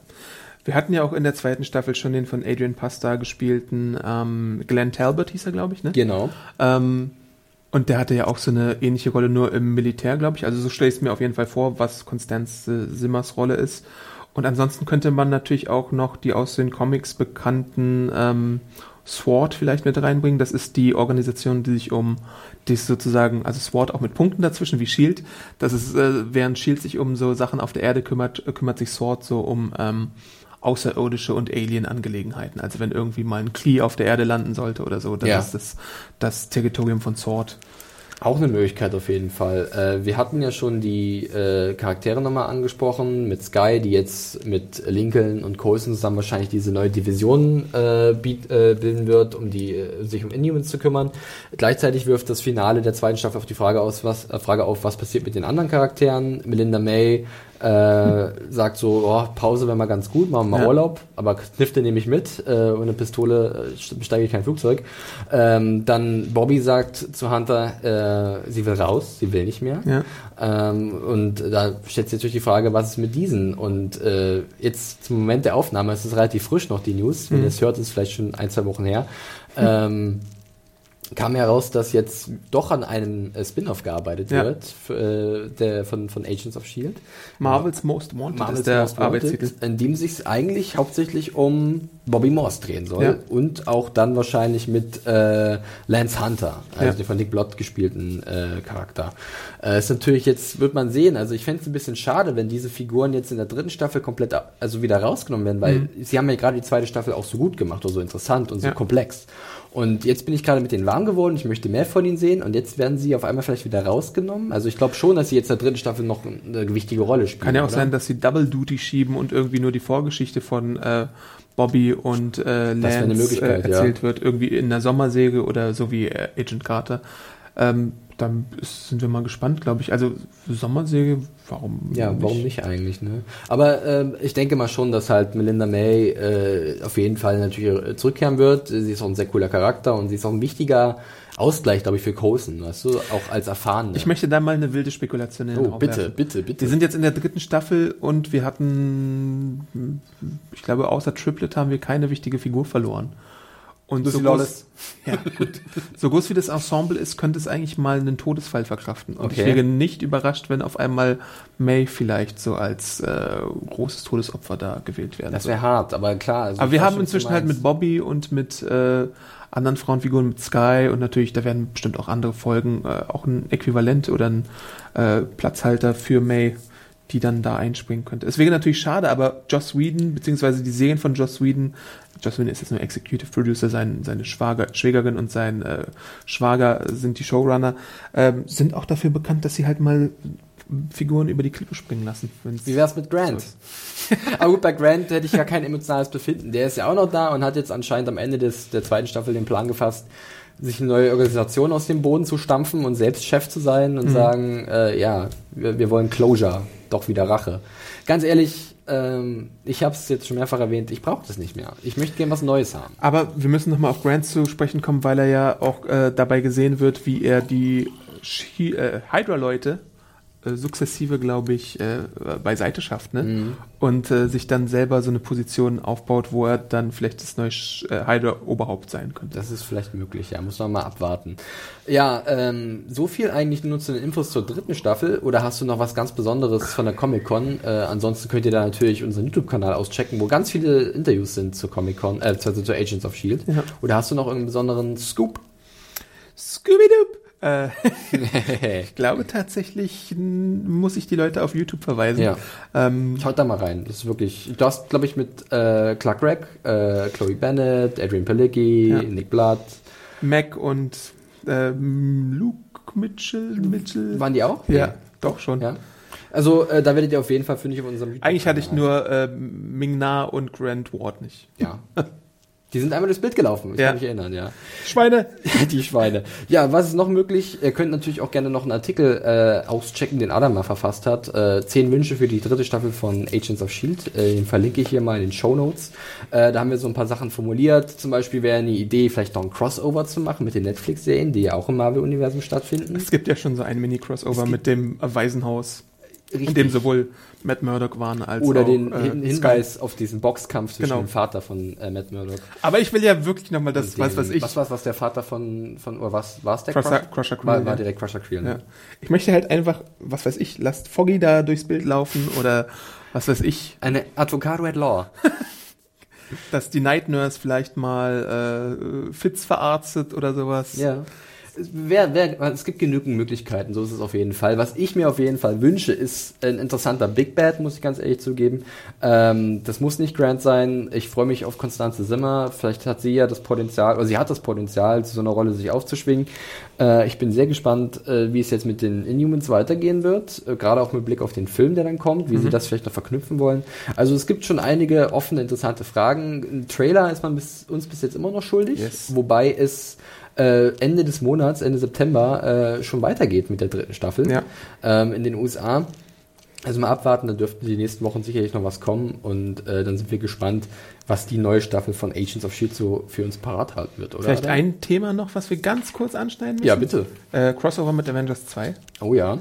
Wir hatten ja auch in der zweiten Staffel schon den von Adrian Pasta gespielten ähm, Glenn Talbot, hieß er, glaube ich, ne? Genau. Ähm, und der hatte ja auch so eine ähnliche Rolle nur im Militär, glaube ich. Also so stelle ich es mir auf jeden Fall vor, was Constance Simmers Rolle ist. Und ansonsten könnte man natürlich auch noch die aus den Comics bekannten ähm, SWORD vielleicht mit reinbringen. Das ist die Organisation, die sich um die sozusagen, also SWORD auch mit Punkten dazwischen wie Shield. Das ist, äh, während Shield sich um so Sachen auf der Erde kümmert, kümmert sich SWORD so um ähm, außerirdische und Alien-Angelegenheiten. Also wenn irgendwie mal ein Klee auf der Erde landen sollte oder so, dann Ja. ist das das Territorium von SWORD. Auch eine Möglichkeit auf jeden Fall. Äh, wir hatten ja schon die äh, Charaktere nochmal angesprochen mit Sky, die jetzt mit Lincoln und Coulson zusammen wahrscheinlich diese neue Division äh, biet, äh, bilden wird, um die äh, sich um Inhumans zu kümmern. Gleichzeitig wirft das Finale der zweiten Staffel auf die Frage aus, was äh, Frage auf, was passiert mit den anderen Charakteren. Melinda May äh, sagt so, oh, Pause wäre mal ganz gut, machen wir mal Ja. Urlaub, aber Knifte nehme ich mit, äh, ohne Pistole äh, besteige ich kein Flugzeug. Ähm, dann Bobby sagt zu Hunter, äh, sie will raus, sie will nicht mehr. Ja. Ähm, und da stellt sich natürlich die Frage, was ist mit diesen? Und äh, jetzt zum Moment der Aufnahme, es ist relativ frisch noch die News, wenn ihr es hört, ist es vielleicht schon ein, zwei Wochen her. Ähm, kam heraus, dass jetzt doch an einem äh, Spin-off gearbeitet Ja. wird äh, der, von, von Agents of S.H.I.E.L.D. Marvel's Most Wanted Marvel's ist der Most Wanted, Arbeitstitel. in dem sich eigentlich hauptsächlich um Bobby Morse drehen soll Ja. und auch dann wahrscheinlich mit äh, Lance Hunter, also Ja. den von Nick Blott gespielten äh, Charakter. Äh, ist natürlich jetzt, wird man sehen, also ich fände es ein bisschen schade, wenn diese Figuren jetzt in der dritten Staffel komplett also wieder rausgenommen werden, weil Mhm. sie haben ja gerade die zweite Staffel auch so gut gemacht oder so interessant und so komplex. Und jetzt bin ich gerade mit denen warm geworden, ich möchte mehr von ihnen sehen und jetzt werden sie auf einmal vielleicht wieder rausgenommen. Also ich glaube schon, dass sie jetzt in der dritten Staffel noch eine wichtige Rolle spielen. Kann ja auch oder? sein, dass sie Double Duty schieben und irgendwie nur die Vorgeschichte von äh, Bobby und äh, Lance äh, Möglichkeit, ja. erzählt wird, irgendwie in der Sommersäge oder so wie äh, Agent Carter. Ähm, dann sind wir mal gespannt, glaube ich. Also Sommersäge, warum? Ja, warum nicht eigentlich, ne? Aber ähm, ich denke mal schon, dass halt Melinda May äh, auf jeden Fall natürlich äh, zurückkehren wird. Sie ist auch ein sehr cooler Charakter und sie ist auch ein wichtiger Ausgleich, glaube ich, für Coulson, weißt du, auch als Erfahrene. Ich möchte da mal eine wilde Spekulation in den oh, bitte, bitte, bitte. Wir sind jetzt in der dritten Staffel und wir hatten, ich glaube, außer Triplet haben wir keine wichtige Figur verloren. Und Lucy so Lawless. groß, [LAUGHS] ja, gut. so groß wie das Ensemble ist, könnte es eigentlich mal einen Todesfall verkraften. Und ich Okay. wäre nicht überrascht, wenn auf einmal May vielleicht so als äh, großes Todesopfer da gewählt werden das wäre hart, aber klar. Also Aber ich wir haben inzwischen halt mit. Bobby und mit äh, anderen Frauenfiguren, mit Sky und natürlich, da werden bestimmt auch andere Folgen, äh, auch ein Äquivalent oder ein äh, Platzhalter für May, die dann da einspringen könnte. Es wäre natürlich schade, aber Joss Whedon, beziehungsweise die Serien von Joss Whedon, Joss Whedon ist jetzt nur Executive Producer, sein, seine Schwager, Schwägerin und sein äh, Schwager sind die Showrunner, ähm, sind auch dafür bekannt, dass sie halt mal Figuren über die Klippe springen lassen. Wie wär's mit Grant? [LAUGHS] Aber gut, bei Grant hätte ich ja kein emotionales Befinden. Der ist ja auch noch da und hat jetzt anscheinend am Ende des, der zweiten Staffel den Plan gefasst, sich eine neue Organisation aus dem Boden zu stampfen und selbst Chef zu sein und sagen, äh, ja, wir, wir wollen Closure, doch wieder Rache. Ganz ehrlich, ähm, ich habe es jetzt schon mehrfach erwähnt, ich brauche das nicht mehr. Ich möchte gerne was Neues haben. Aber wir müssen nochmal auf Grant zu sprechen kommen, weil er ja auch äh, dabei gesehen wird, wie er die äh, Hydra-Leute sukzessive, glaube ich, äh, beiseite schafft, ne? Mhm. Und äh, sich dann selber so eine Position aufbaut, wo er dann vielleicht das neue Sch- äh, Hydra-Oberhaupt sein könnte. Das ist vielleicht möglich, ja, muss man mal abwarten. Ja, ähm, so viel eigentlich nur zu den Infos zur dritten Staffel. Oder hast du noch was ganz Besonderes von der Comic-Con? Äh, ansonsten könnt ihr da natürlich unseren YouTube-Kanal auschecken, wo ganz viele Interviews sind zur Comic-Con, äh, also zu Agents of S.H.I.E.L.D. Ja. Oder hast du noch irgendeinen besonderen Scoop? Scooby-Doo! Äh, [LAUGHS] [LAUGHS] ich glaube tatsächlich muss ich die Leute auf YouTube verweisen. Ja. Ähm, Schaut da mal rein. Das ist wirklich, du hast, glaube ich, mit äh, Clark Gregg, äh, Chloe Bennett, Adrian Palicki, Ja. Nick Blood. Mac und ähm, Luke Mitchell, Mitchell. Waren die auch? Ja, Nee. doch schon. Ja. Also, äh, da werdet ihr auf jeden Fall fündig auf unserem YouTube Eigentlich hatte ich nur äh, Ming-Na und Grant Ward nicht. Ja. [LAUGHS] Die sind einmal durchs Bild gelaufen, ich Ja. kann mich erinnern, ja. Schweine! [LAUGHS] Die Schweine. Ja, was ist noch möglich? Ihr könnt natürlich auch gerne noch einen Artikel äh, auschecken, den Adam mal verfasst hat. Äh, zehn Wünsche für die dritte Staffel von Agents of S.H.I.E.L.D. Äh, den verlinke ich hier mal in den Show Notes. Äh, da haben wir so ein paar Sachen formuliert. Zum Beispiel wäre eine Idee, vielleicht noch ein Crossover zu machen mit den Netflix-Serien, die ja auch im Marvel-Universum stattfinden. Es gibt ja schon so ein Mini-Crossover mit dem äh, Waisenhaus, in Richtig. dem sowohl Matt Murdock waren als Oder auch den äh, Hin- Sky. Hinweis auf diesen Boxkampf zwischen Genau. dem Vater von äh, Matt Murdock. Aber ich will ja wirklich nochmal das, was weiß ich. Was war's, was der Vater von, von oder was, war's der Crusher- Crusher Creel, War, war direkt Crusher Creel, ne? Ja. Ich möchte halt einfach, was weiß ich, lasst Foggy da durchs Bild laufen oder was weiß ich, Eine Advocado at Law. [LAUGHS] dass die Night Nurse vielleicht mal äh, Fitz verarztet oder sowas. Ja. Es, wär, wär, es gibt genügend Möglichkeiten, so ist es auf jeden Fall. Was ich mir auf jeden Fall wünsche, ist ein interessanter Big Bad, muss ich ganz ehrlich zugeben. Ähm, das muss nicht Grant sein. Ich freue mich auf Konstanze Simmer. Vielleicht hat sie ja das Potenzial, oder sie hat das Potenzial, zu so einer Rolle sich aufzuschwingen. Äh, ich bin sehr gespannt, äh, wie es jetzt mit den Inhumans weitergehen wird. Äh, Gerade auch mit Blick auf den Film, der dann kommt, wie sie das vielleicht noch verknüpfen wollen. Also es gibt schon einige offene, interessante Fragen. Ein Trailer ist man bis, uns bis jetzt immer noch schuldig, Yes. wobei es äh, Ende des Monats, Ende September, äh, schon weitergeht mit der dritten Staffel Ja. ähm, in den USA. Also mal abwarten, da dürften die nächsten Wochen sicherlich noch was kommen und äh, dann sind wir gespannt, was die neue Staffel von Agents of Shield so für uns parat halten wird, oder? Vielleicht ein Thema noch, was wir ganz kurz anschneiden müssen. Ja, bitte. Äh, Crossover mit Avengers 2. Oh ja.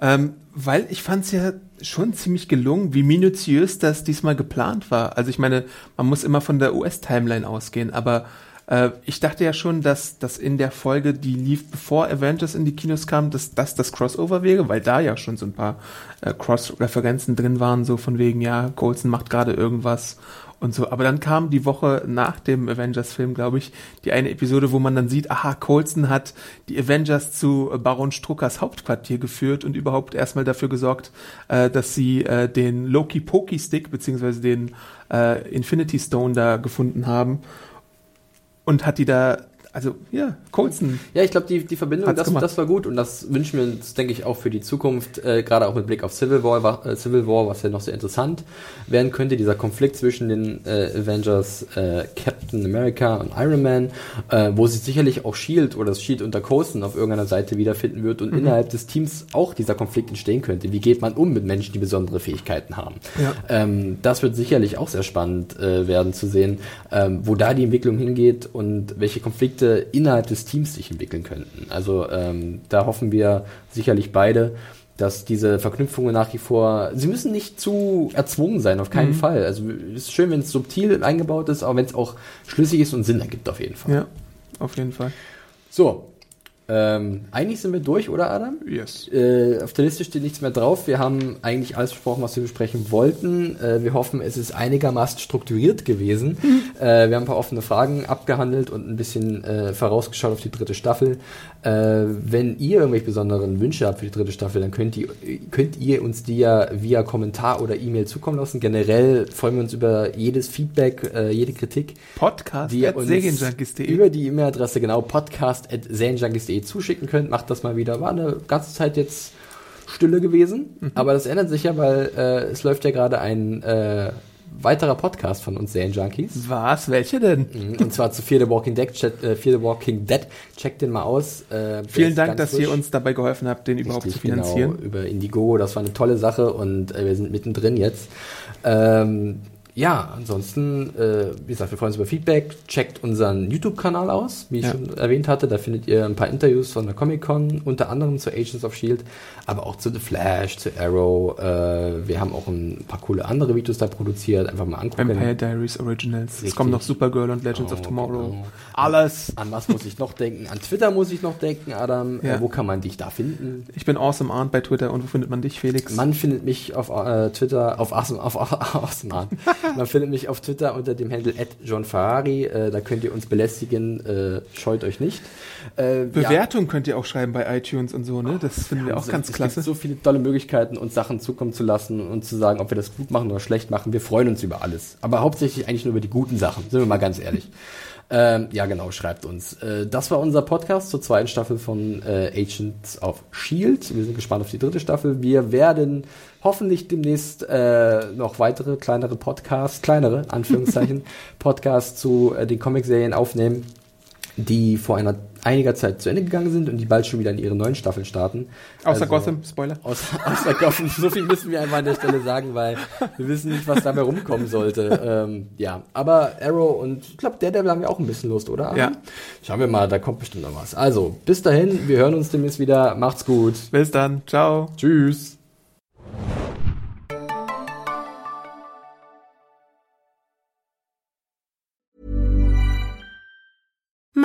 Ähm, weil ich fand es ja schon ziemlich gelungen, wie minutiös das diesmal geplant war. Also ich meine, man muss immer von der US-Timeline ausgehen, aber äh, ich dachte ja schon, dass das in der Folge, die lief bevor Avengers in die Kinos kam, dass das das Crossover wäre, weil da ja schon so ein paar äh, Cross-Referenzen drin waren, so von wegen, ja, Coulson macht gerade irgendwas und so. Aber dann kam die Woche nach dem Avengers-Film, glaube ich, die eine Episode, wo man dann sieht, aha, Coulson hat die Avengers zu Baron Struckers Hauptquartier geführt und überhaupt erstmal dafür gesorgt, äh, dass sie äh, den Loki-Poki-Stick beziehungsweise den äh, Infinity Stone da gefunden haben und hat die da also ja, Colson. Ja, ich glaube, die, die Verbindung, das, gemacht. das war gut und das wünschen wir uns, denke ich, auch für die Zukunft, äh, gerade auch mit Blick auf Civil War, wa- äh, Civil War, was ja noch sehr interessant werden könnte, dieser Konflikt zwischen den äh, Avengers, äh, Captain America und Iron Man, äh, wo sich sicherlich auch Shield oder das Shield unter Coulson auf irgendeiner Seite wiederfinden wird und innerhalb des Teams auch dieser Konflikt entstehen könnte. Wie geht man um mit Menschen, die besondere Fähigkeiten haben? Ja. Ähm, das wird sicherlich auch sehr spannend äh, werden zu sehen, ähm, wo da die Entwicklung hingeht und welche Konflikte innerhalb des Teams sich entwickeln könnten. Also ähm, da hoffen wir sicherlich beide, dass diese Verknüpfungen nach wie vor, sie müssen nicht zu erzwungen sein, auf keinen Fall. Also es ist schön, wenn es subtil eingebaut ist, aber wenn es auch schlüssig ist und Sinn ergibt auf jeden Fall. Ja, auf jeden Fall. So, ähm, eigentlich sind wir durch, oder Adam? Yes. Äh, auf der Liste steht nichts mehr drauf. Wir haben eigentlich alles besprochen, was wir besprechen wollten. Äh, wir hoffen, es ist einigermaßen strukturiert gewesen. [LAUGHS] äh, wir haben ein paar offene Fragen abgehandelt und ein bisschen äh, vorausgeschaut auf die dritte Staffel. Äh, wenn ihr irgendwelche besonderen Wünsche habt für die dritte Staffel, dann könnt ihr, könnt ihr uns die ja via Kommentar oder E-Mail zukommen lassen. Generell freuen wir uns über jedes Feedback, äh, jede Kritik Podcast die über die E-Mail-Adresse, genau, podcast.serienjunkies.de zuschicken könnt. Macht das mal wieder. War eine ganze Zeit jetzt Stille gewesen, Mhm. aber das ändert sich ja, weil äh, es läuft ja gerade ein äh, weiterer Podcast von uns Serienjunkies. Was? Welche denn? Mhm, Und zwar zu Fear the Walking Dead. Chat, äh, Fear the Walking Dead. Checkt den mal aus. Äh, Vielen Dank, dass frisch. ihr uns dabei geholfen habt, den überhaupt Richtig, zu finanzieren. Genau, über Indigo, das war eine tolle Sache und äh, wir sind mittendrin jetzt. Ähm, ja, ansonsten, äh, wie gesagt, wir freuen uns über Feedback. Checkt unseren YouTube-Kanal aus, wie ich Ja. schon erwähnt hatte. Da findet ihr ein paar Interviews von der Comic-Con, unter anderem zu Agents of S.H.I.E.L.D., aber auch zu The Flash, zu Arrow. Äh, wir haben auch ein paar coole andere Videos da produziert. Einfach mal angucken. Vampire Diaries Originals. Richtig. Es kommen noch Supergirl und Legends of Oh, Tomorrow. genau. Alles. An was muss ich noch denken? An Twitter muss ich noch denken, Adam. Ja. Äh, wo kann man dich da finden? Ich bin Awesome Arndt bei Twitter und wo findet man dich, Felix? Man findet mich auf äh, Twitter, auf Awesome, auf Awesome Art. [LAUGHS] [LAUGHS] Man findet mich auf Twitter unter dem Handle John Ferrari. Äh, da könnt ihr uns belästigen. Äh, scheut euch nicht. Äh, Bewertung könnt ihr auch schreiben bei iTunes und so, ne? Das finden wir auch also, ganz es klasse. gibt so viele tolle Möglichkeiten, uns Sachen zukommen zu lassen und zu sagen, ob wir das gut machen oder schlecht machen. Wir freuen uns über alles. Aber hauptsächlich eigentlich nur über die guten Sachen, sind wir mal ganz ehrlich. Ähm, ja, genau, schreibt uns. Äh, das war unser Podcast zur zweiten Staffel von äh, Agents of Shield. Wir sind gespannt auf die dritte Staffel. Wir werden hoffentlich demnächst äh, noch weitere kleinere Podcasts, kleinere Anführungszeichen, [LAUGHS] Podcasts zu äh, den Comicserien aufnehmen, die vor einer einiger Zeit zu Ende gegangen sind und die bald schon wieder in ihre neuen Staffeln starten. Außer Also- Gotham, Spoiler. Außer, [LAUGHS] außer Gotham. So viel müssen wir einfach an der Stelle sagen, weil wir wissen nicht, was dabei rumkommen sollte. Ähm, ja, aber Arrow und ich glaube, Daredevil haben wir auch ein bisschen Lust, oder? Ja. Schauen wir mal, da kommt bestimmt noch was. Also, bis dahin, wir hören uns demnächst wieder. Macht's gut. Bis dann. Ciao. Tschüss.